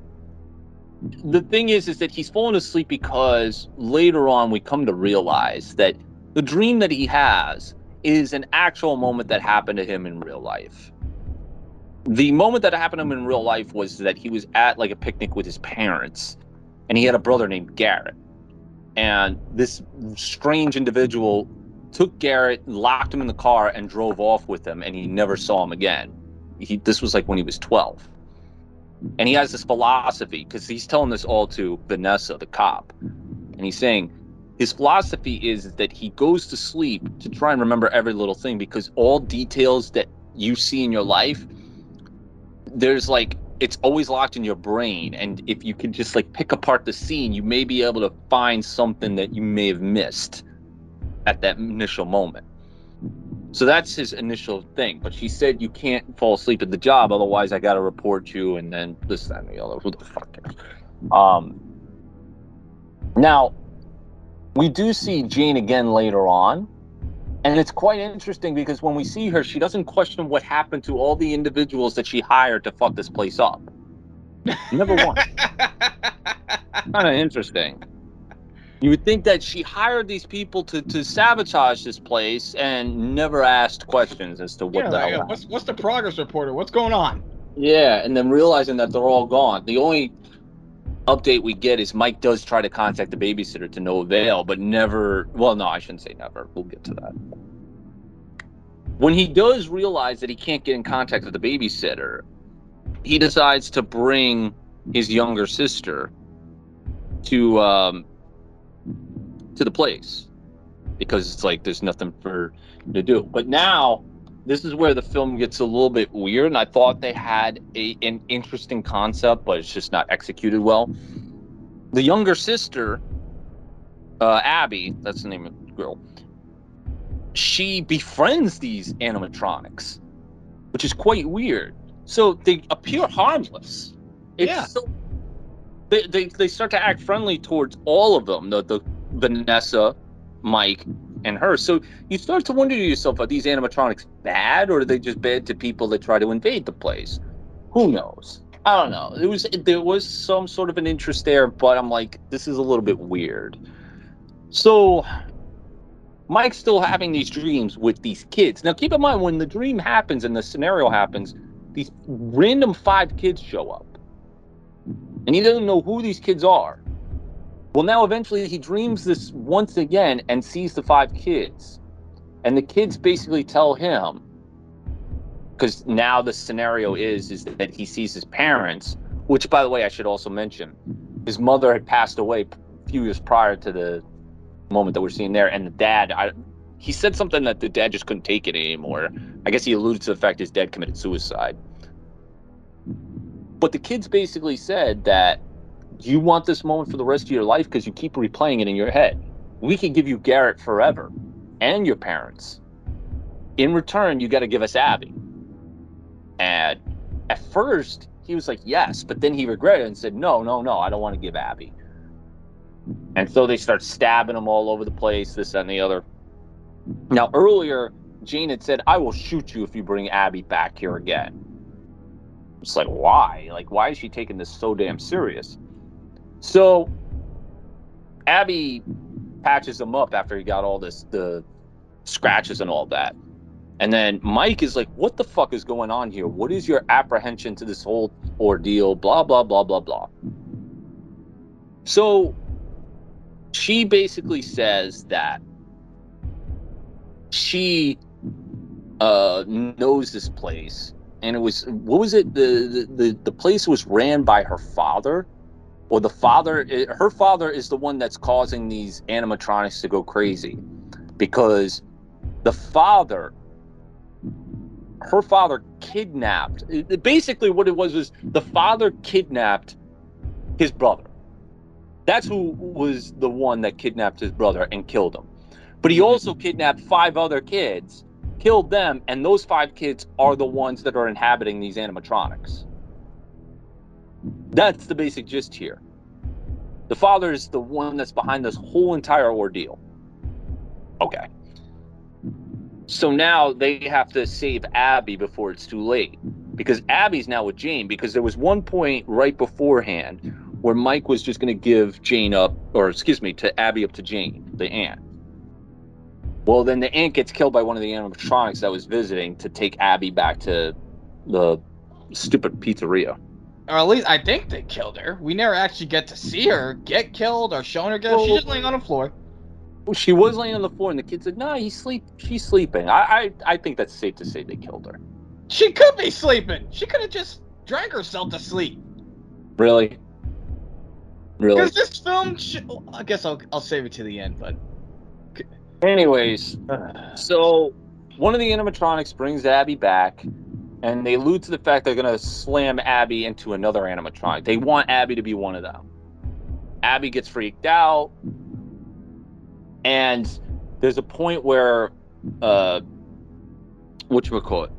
the thing is is that he's fallen asleep because later on we come to realize that the dream that he has is an actual moment that happened to him in real life. The moment that happened to him in real life was that he was at like a picnic with his parents and he had a brother named garrett. And this strange individual took garrett locked him in the car and drove off with him and he never saw him again. He, this was like when he was 12 and he has this philosophy because he's telling this all to Vanessa, the cop, and he's saying his philosophy is that he goes to sleep to try and remember every little thing because all details that you see in your life, there's like it's always locked in your brain, and if you can just like pick apart the scene, you may be able to find something that you may have missed at that initial moment. So that's his initial thing. But she said you can't fall asleep at the job, otherwise I got to report you, and then this, that, and the other. Who the fuck cares? Um, now, we do see Jane again later on, and it's quite interesting because when we see her, she doesn't question what happened to all the individuals that she hired to fuck this place up. Never once. <laughs> kind of interesting. You would think that she hired these people to, to sabotage this place and never asked questions as to what yeah, the hell. What's, what's the progress reporter? What's going on? Yeah, and then realizing that they're all gone. The only update we get is Mike does try to contact the babysitter to no avail, but never. Well, no, I shouldn't say never. We'll get to that. When he does realize that he can't get in contact with the babysitter, he decides to bring his younger sister to um, to the place because it's like there's nothing for to do. But now this is where the film gets a little bit weird, and I thought they had a, an interesting concept, but it's just not executed well. The younger sister, uh, Abby, that's the name of the girl. She befriends these animatronics, which is quite weird. So they appear harmless. It's yeah. So, they, they, they start to act friendly towards all of them. The, the Vanessa, Mike, and her. So you start to wonder to yourself, are these animatronics bad or are they just bad to people that try to invade the place? Who knows? I don't know. It was there was some sort of an interest there, but I'm like, this is a little bit weird. So Mike's still having these dreams with these kids. Now keep in mind when the dream happens and the scenario happens, these random five kids show up. And he doesn't know who these kids are. Well, now eventually he dreams this once again and sees the five kids. And the kids basically tell him, because now the scenario is is that he sees his parents, which by the way I should also mention, his mother had passed away a few years prior to the moment that we're seeing there, and the dad, I, he said something that the dad just couldn't take it anymore. I guess he alluded to the fact his dad committed suicide. But the kids basically said that you want this moment for the rest of your life because you keep replaying it in your head. We can give you Garrett forever and your parents. In return, you got to give us Abby. And at first, he was like, yes, but then he regretted and said, no, no, no, I don't want to give Abby. And so they start stabbing him all over the place, this and the other. Now, earlier, Jane had said, I will shoot you if you bring Abby back here again. It's like, why? Like, why is she taking this so damn serious? So, Abby patches him up after he got all this, the scratches and all that. And then Mike is like, what the fuck is going on here? What is your apprehension to this whole ordeal? Blah, blah, blah, blah, blah. So she basically says that she uh, knows this place. And it was, what was it? The, the, the place was ran by her father. Or the father, her father is the one that's causing these animatronics to go crazy. Because the father her father kidnapped. Basically, what it was was the father kidnapped his brother. That's who was the one that kidnapped his brother and killed him. But he also kidnapped five other kids, killed them, and those five kids are the ones that are inhabiting these animatronics. That's the basic gist here. The father is the one that's behind this whole entire ordeal. Okay. So now they have to save Abby before it's too late because Abby's now with Jane because there was one point right beforehand where Mike was just going to give Jane up, or excuse me, to Abby up to Jane, the aunt. Well, then the aunt gets killed by one of the animatronics that was visiting to take Abby back to the stupid pizzeria. Or at least I think they killed her. We never actually get to see her get killed or shown her get. Well, She's just laying on the floor she was laying on the floor, and the kid said, "No, he's sleep. She's sleeping." I, I, I think that's safe to say they killed her. She could be sleeping. She could have just drank herself to sleep. Really? Really? Because this film, I guess I'll I'll save it to the end. But, anyways, <sighs> so one of the animatronics brings Abby back, and they allude to the fact they're gonna slam Abby into another animatronic. They want Abby to be one of them. Abby gets freaked out. And there's a point where uh what you call it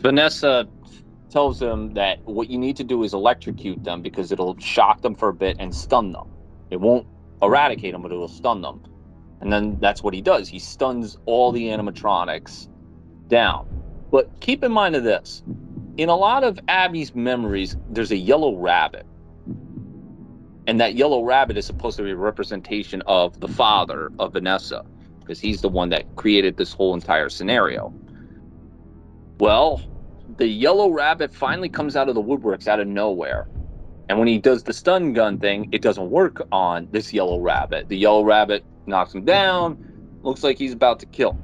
vanessa tells them that what you need to do is electrocute them because it'll shock them for a bit and stun them. It won't eradicate them but it will stun them. And then that's what he does. He stuns all the animatronics down but keep in mind of this in a lot of abby's memories there's a yellow rabbit and that yellow rabbit is supposed to be a representation of the father of Vanessa because he's the one that created this whole entire scenario. Well, the yellow rabbit finally comes out of the woodworks out of nowhere. And when he does the stun gun thing, it doesn't work on this yellow rabbit. The yellow rabbit knocks him down, looks like he's about to kill.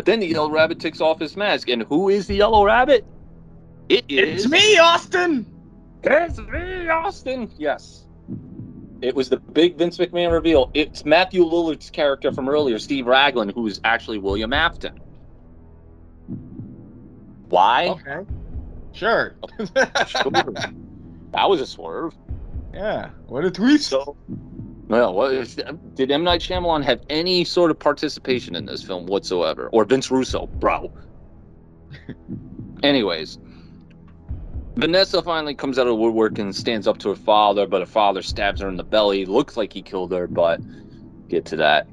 But then the yellow rabbit takes off his mask. And who is the yellow rabbit? It is. It's me, Austin! It's me, Austin. Yes. It was the big Vince McMahon reveal. It's Matthew Lillard's character from earlier, Steve Raglan, who is actually William Afton. Why? Okay. Sure. sure. <laughs> That was a swerve. Yeah. What a twist. So, well, did M Night Shyamalan have any sort of participation in this film whatsoever, or Vince Russo, bro? <laughs> Anyways, Vanessa finally comes out of the woodwork and stands up to her father, but her father stabs her in the belly. Looks like he killed her, but get to that.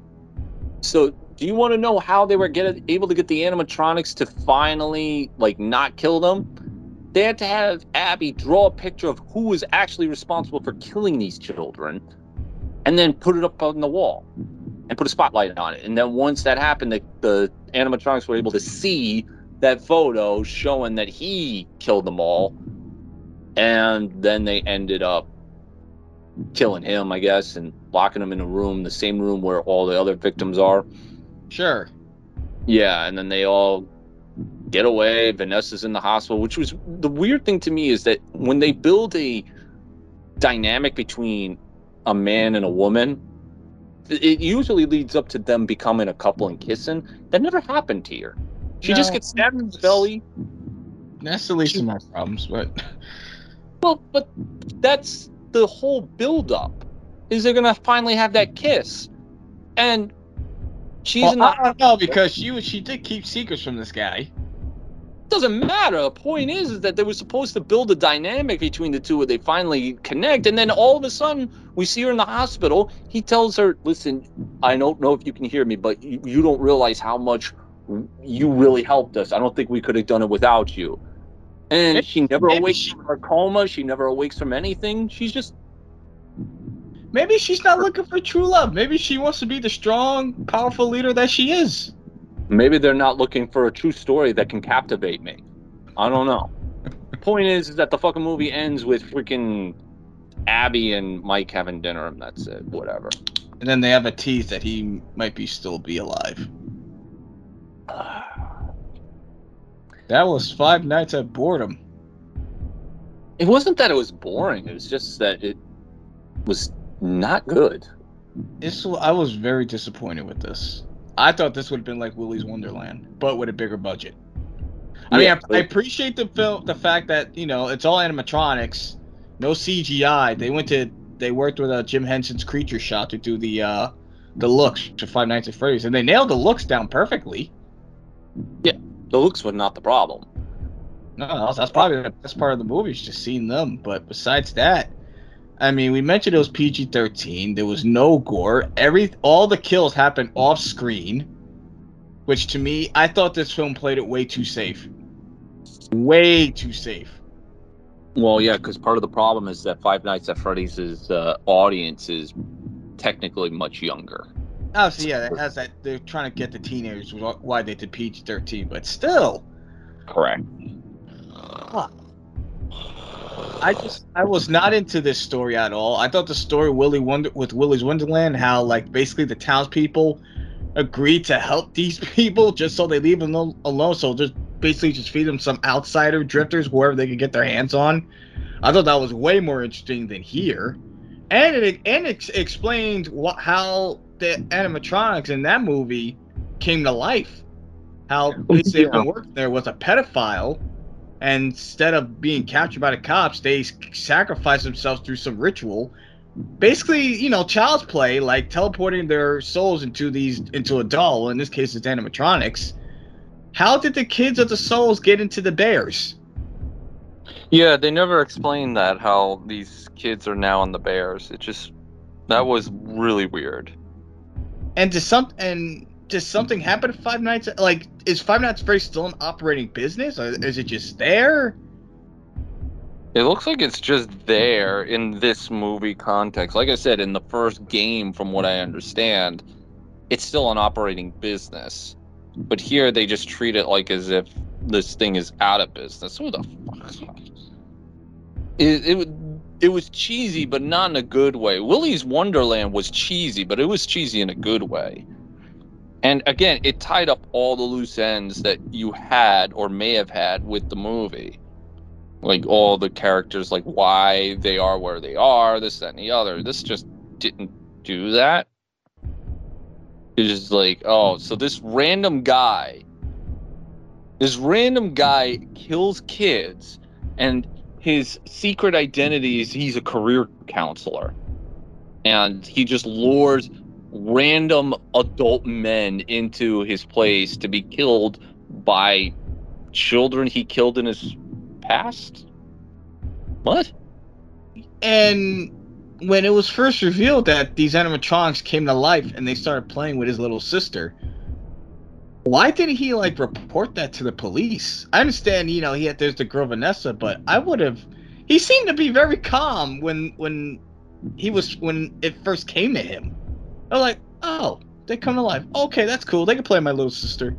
So Do you want to know how they were get, able to get the animatronics to finally like not kill them? They had to have Abby draw a picture of who was actually responsible for killing these children, and then put it up on the wall and put a spotlight on it. And then once that happened, the, the animatronics were able to see that photo showing that he killed them all. And then they ended up killing him, I guess, and locking him in a room, the same room where all the other victims are. Sure. Yeah, and then they all get away. Vanessa's in the hospital, which was the weird thing to me is that when they build a dynamic between a man and a woman, it usually leads up to them becoming a couple and kissing. That never happened here. She just gets stabbed in the belly. That's the least of my problems, but <laughs> Well, but that's the whole build up. Is they're gonna finally have that kiss, and she's well, the I don't know because she was she did keep secrets from this guy. Doesn't matter. The point is, is that they were supposed to build a dynamic between the two where they finally connect, and then all of a sudden we see her in the hospital. He tells her, "Listen, I don't know if you can hear me, but you, you don't realize how much you really helped us. I don't think we could have done it without you." And Maybe- she never awakes she- from her coma. She never awakes from anything. She's just Maybe she's not looking for true love. Maybe she wants to be the strong, powerful leader that she is. Maybe they're not looking for a true story that can captivate me. I don't know. <laughs> Point is, is that the fucking movie ends with freaking Abby and Mike having dinner, and that's it. Whatever. And then they have a tease that he might be still be alive. <sighs> That was Five Nights at Boredom. It wasn't that it was boring. It was just that it was not good. This I was very disappointed with this. I thought this would have been like Willy's Wonderland, but with a bigger budget. I Yeah, mean, I, I appreciate the film, the fact that you know it's all animatronics, no CGI. They went to they worked with uh, Jim Henson's Creature Shop to do the uh the looks to Five Nights at Freddy's, and they nailed the looks down perfectly. Yeah, the looks were not the problem. No, that's, that's probably the best part of the movie is just seeing them. But besides that, I mean, we mentioned it was PG thirteen. There was no gore. Every all the kills happened off screen, which to me, I thought this film played it way too safe. Way too safe. Well, yeah, because part of the problem is that Five Nights at Freddy's uh, audience is technically much younger. Obviously, yeah, that has that. They're trying to get the teenagers why they did PG thirteen, but still, Correct. I just I was not into this story at all. I thought the story Willy Wonder with Willy's Wonderland, how like basically the townspeople agreed to help these <laughs> people just so they leave them alone. So just basically just feed them some outsider drifters wherever they could get their hands on. I thought that was way more interesting than here, and it and it explained what how the animatronics in that movie came to life. How oh, basically Yeah. everyone working there was a pedophile and instead of being captured by the cops, they sacrifice themselves through some ritual. Basically, you know, child's play, like teleporting their souls into these into a doll. In this case, it's animatronics. How did the kids of the souls get into the bears? Yeah, they never explained that how these kids are now in the Bears. It just that was really weird. And to some and does something happen to Five Nights? Like, is Five Nights at still an operating business, or is it just there? It looks like it's just there in this movie context. Like I said, in the first game, from what I understand, it's still an operating business. But here they just treat it like as if this thing is out of business. Who the fuck? It, it it was cheesy, but not in a good way. Willy's Wonderland was cheesy, but it was cheesy in a good way. And again, it tied up all the loose ends that you had or may have had with the movie. Like all the characters, like why they are where they are, this, that, and the other. This just didn't do that. It's just like, oh, so this random guy, this random guy kills kids, and his secret identity is he's a career counselor. And he just lures random adult men into his place to be killed by children he killed in his past? What? And when it was first revealed that these animatronics came to life and they started playing with his little sister, Why didn't he like report that to the police? I understand, you know, he had there's the girl Vanessa, but I would have. He seemed to be very calm when when he was when it first came to him. I'm like, oh, they come to life. Okay, that's cool. They can play my little sister.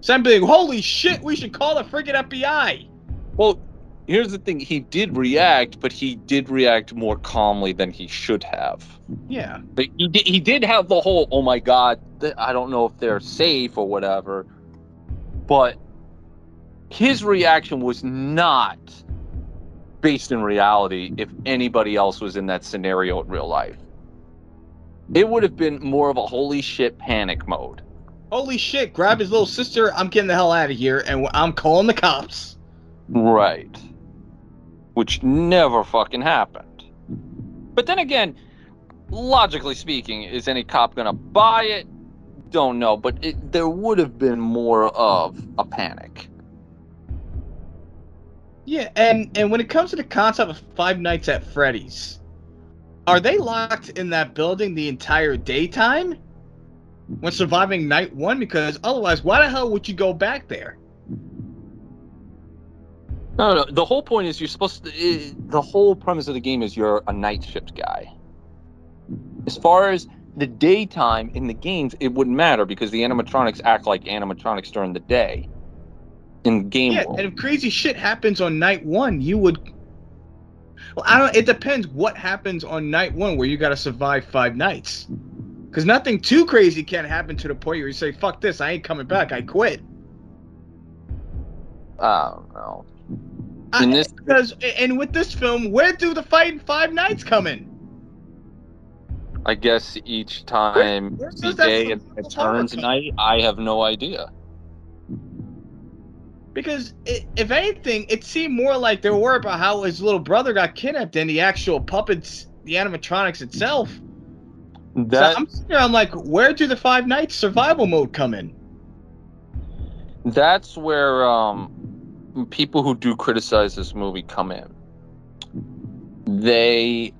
So I'm being, holy shit, we should call the friggin' FBI. Well, here's the thing: he did react, but he did react more calmly than he should have. Yeah. But he did, he did have the whole, oh my god, I don't know if they're safe or whatever. But his reaction was not based in reality if anybody else was in that scenario in real life. It would have been more of a holy shit panic mode. Holy shit, grab his little sister. I'm getting the hell out of here and I'm calling the cops. Right. Which never fucking happened. But then again, logically speaking, is any cop gonna buy it? Don't know, but it, there would have been more of a panic. Yeah, and and when it comes to the concept of Five Nights at Freddy's, are they locked in that building the entire daytime when surviving night one? Because otherwise, why the hell would you go back there? No, no. The whole point is you're supposed to. i the whole premise of the game is you're a night shift guy. As far as the daytime in the games, it wouldn't matter because the animatronics act like animatronics during the day. In game Yeah, world. and if crazy shit happens on night one, you would. Well, I don't. It depends what happens on night one where you got to survive five nights. Because nothing too crazy can happen to the point where you say, "Fuck this! I ain't coming back. I quit." I don't know. I- In this, Because and with this film, where do the fight five nights come in? I guess each time where the day it turns night, I have no idea. Because i if anything, it seemed more like they were worried about how his little brother got kidnapped than the actual puppets, the animatronics itself. That so I'm sitting there, I'm like, where do the five nights survival mode come in? that's where um people who do criticize this movie come in. They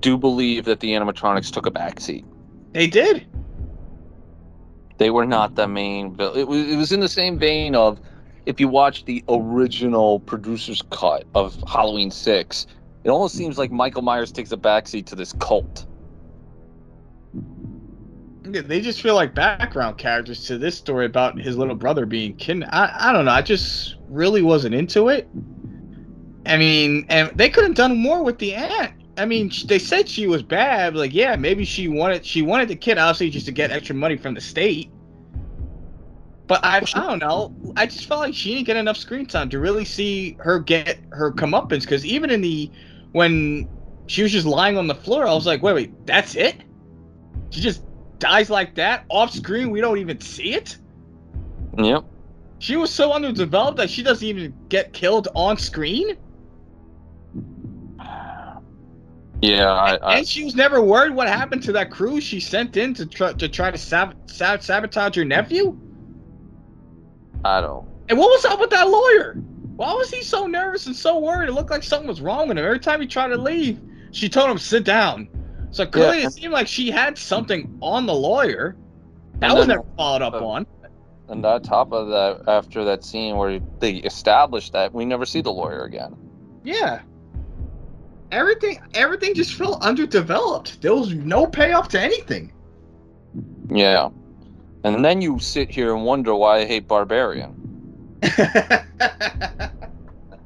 do believe that the animatronics took a backseat. They did. They were not the main. It was. It was in the same vein of if you watch the original producer's cut of Halloween Six. It almost seems like Michael Myers takes a backseat to this cult. Yeah, They just feel like background characters to this story about his little brother being kidnapped. I, I don't know. I just really wasn't into it. I mean, and they could have done more with the aunt. I mean, they said she was bad. Like, yeah, maybe she wanted she wanted the kid obviously just to get extra money from the state. But I, I don't know. I just felt like she didn't get enough screen time to really see her get her comeuppance. Because even in the when she was just lying on the floor, I was like, wait, wait, that's it? She just dies like that off screen. We don't even see it. Yep. She was so underdeveloped that she doesn't even get killed on screen. Yeah. I, I, and she was never worried what happened to that crew she sent in to try to try to sab- sab- sabotage her nephew. I don't. And what was up with that lawyer? Why was he so nervous and so worried? It looked like something was wrong with him. Every time he tried to leave, she told him sit down. So clearly, Yeah. it seemed like she had something on the lawyer. That And was then- never followed up uh, on. And on top of that, after that scene where they established that, we never see the lawyer again. Yeah. Everything, everything just felt underdeveloped. There was no payoff to anything. Yeah. And then you sit here and wonder why I hate Barbarian. <laughs>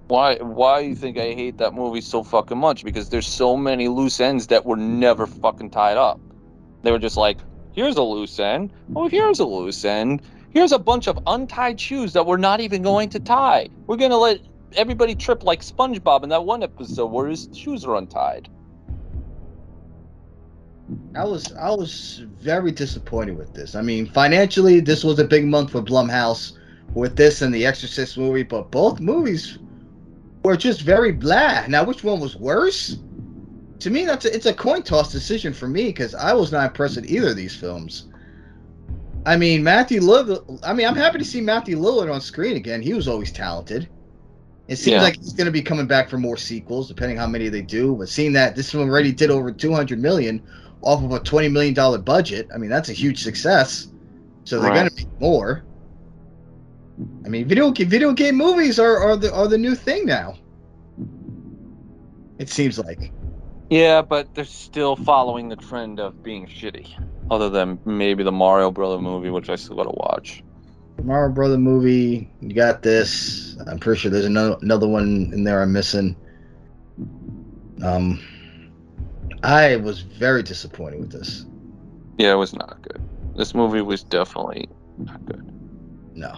Why why you think I hate that movie so fucking much? Because there's so many loose ends that were never fucking tied up. They were just like, here's a loose end. Oh, here's a loose end. Here's a bunch of untied shoes that we're not even going to tie. We're gonna let everybody trip like SpongeBob in that one episode where his shoes are untied. I was I was very disappointed with this. I mean, financially, this was a big month for Blumhouse with this and the Exorcist movie, but both movies were just very blah. Now, which one was worse? To me, that's a, it's a coin toss decision for me because I was not impressed with either of these films. I mean, Matthew Lillard. I mean, I'm happy to see Matthew Lillard on screen again. He was always talented. It seems Yeah. like he's going to be coming back for more sequels, depending how many they do. But seeing that this one already did over 200 million off of a 20 million dollar budget, I mean, that's a huge success. so they're Right. gonna make more. I mean, video video game movies are, are the are the new thing now. It seems like. Yeah, but they're still following the trend of being shitty. Other than maybe the Mario Brother movie, which I still gotta watch. Mario Brother movie. You got this. I'm pretty sure there's another another one in there I'm missing. Um, I was very disappointed with this. Yeah, it was not good. This movie was definitely not good. No.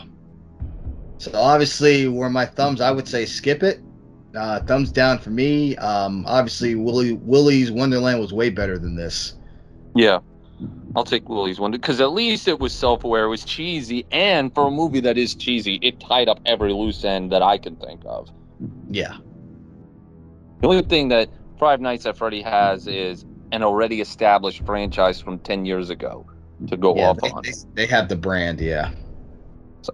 So obviously, where my thumbs, I would say skip it. Uh, thumbs down for me. Um, obviously, Willy Willy's Wonderland was way better than this. Yeah. I'll take Willy's one because at least it was self-aware, it was cheesy, and for a movie that is cheesy, it tied up every loose end that I can think of. Yeah. The only thing that Five Nights at Freddy has is an already established franchise from ten years ago to go yeah off they, on. they, they have the brand, yeah. So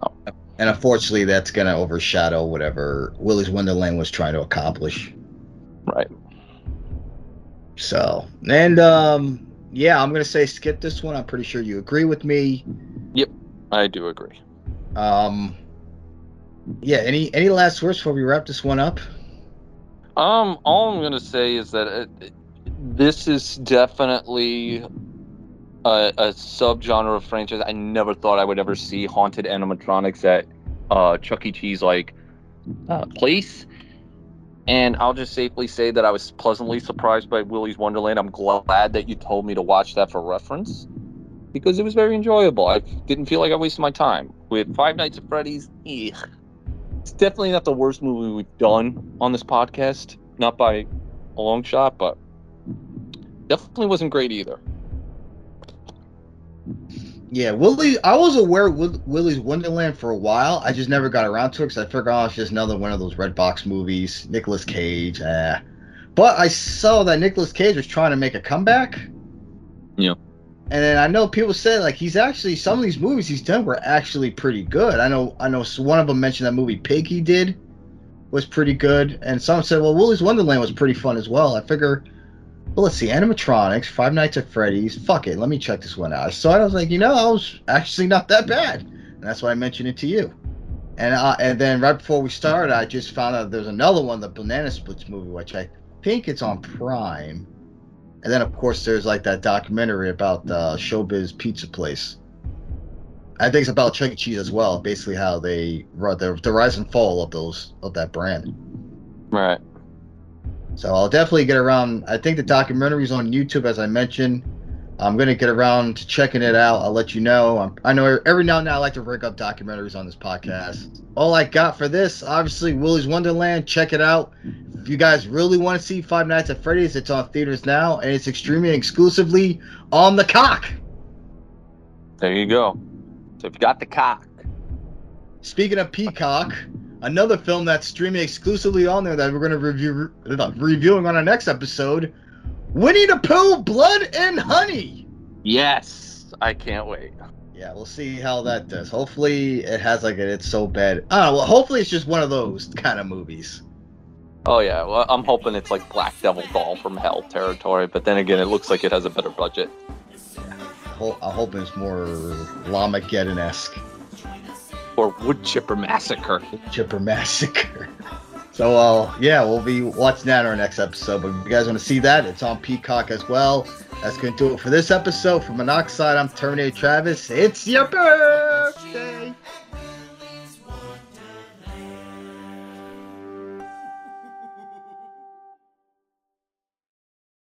And unfortunately, that's going to overshadow whatever Willy's Wonderland was trying to accomplish. right. So, and um, yeah, I'm going to say skip this one. I'm pretty sure you agree with me. Yep, I do agree. Um, yeah. Any any last words before we wrap this one up? Um, all I'm gonna say is that it, it- this is definitely a, a subgenre of franchise. I never thought I would ever see haunted animatronics at uh, Chuck E. Cheese like uh, place. And I'll just safely say that I was pleasantly surprised by Willy's Wonderland. I'm glad that you told me to watch that for reference because it was very enjoyable. I didn't feel like I wasted my time. With Five Nights at Freddy's, it's definitely not the worst movie we've done on this podcast. Not by a long shot, but definitely wasn't great either. Yeah, Willy. I was aware of Will, Willy's Wonderland for a while. I just never got around to it because I figured, oh, it's just another one of those Redbox movies. Nicolas Cage. Eh. But I saw that Nicolas Cage was trying to make a comeback. Yeah. And then I know people say like he's actually some of these movies he's done were actually pretty good. I know I know one of them mentioned that movie Pig he did was pretty good, and some said well Willy's Wonderland was pretty fun as well. I figure, well let's see, animatronics, Five Nights at Freddy's. Fuck it, let me check this one out. I saw it, I was like, you know, I was actually not that bad, and that's why I mentioned it to you. And uh, and then right before we started, I just found out there's another one, the Banana Splits movie, which I think it's on Prime. And then, of course, there's like that documentary about the Showbiz Pizza Place. I think it's about Chuck E. Cheese as well. Basically, how they run the, the rise and fall of those of that brand. Right. So I'll definitely get around. I think the documentary's on YouTube, as I mentioned. I'm gonna get around to checking it out. I'll let you know. I'm, I know every now and then I like to rig up documentaries on this podcast. All I got for this, obviously, Willy's Wonderland. Check it out. If you guys really want to see Five Nights at Freddy's, it's on theaters now, and it's extremely exclusively on the cock. There you go. So if you got the cock, Speaking of Peacock, another film that's streaming exclusively on there that we're going to review uh, reviewing on our next episode, Winnie the Pooh: Blood and Honey. yes, I can't wait. Yeah, we'll see how that does. Hopefully, it has like a, it's so bad. I. Well, hopefully, it's just one of those kind of movies. Oh yeah, well, I'm hoping it's like Black Devil Doll from Hell territory, but then again, it looks like it has a better budget. I'm hoping it's more Llamageddon esque, Or Wood Chipper Massacre. Chipper Massacre. So, uh, yeah, we'll be watching that in our next episode. But if you guys want to see that, it's on Peacock as well. That's going to do it for this episode. From Monoxide, I'm Terminator Travis. It's your bird.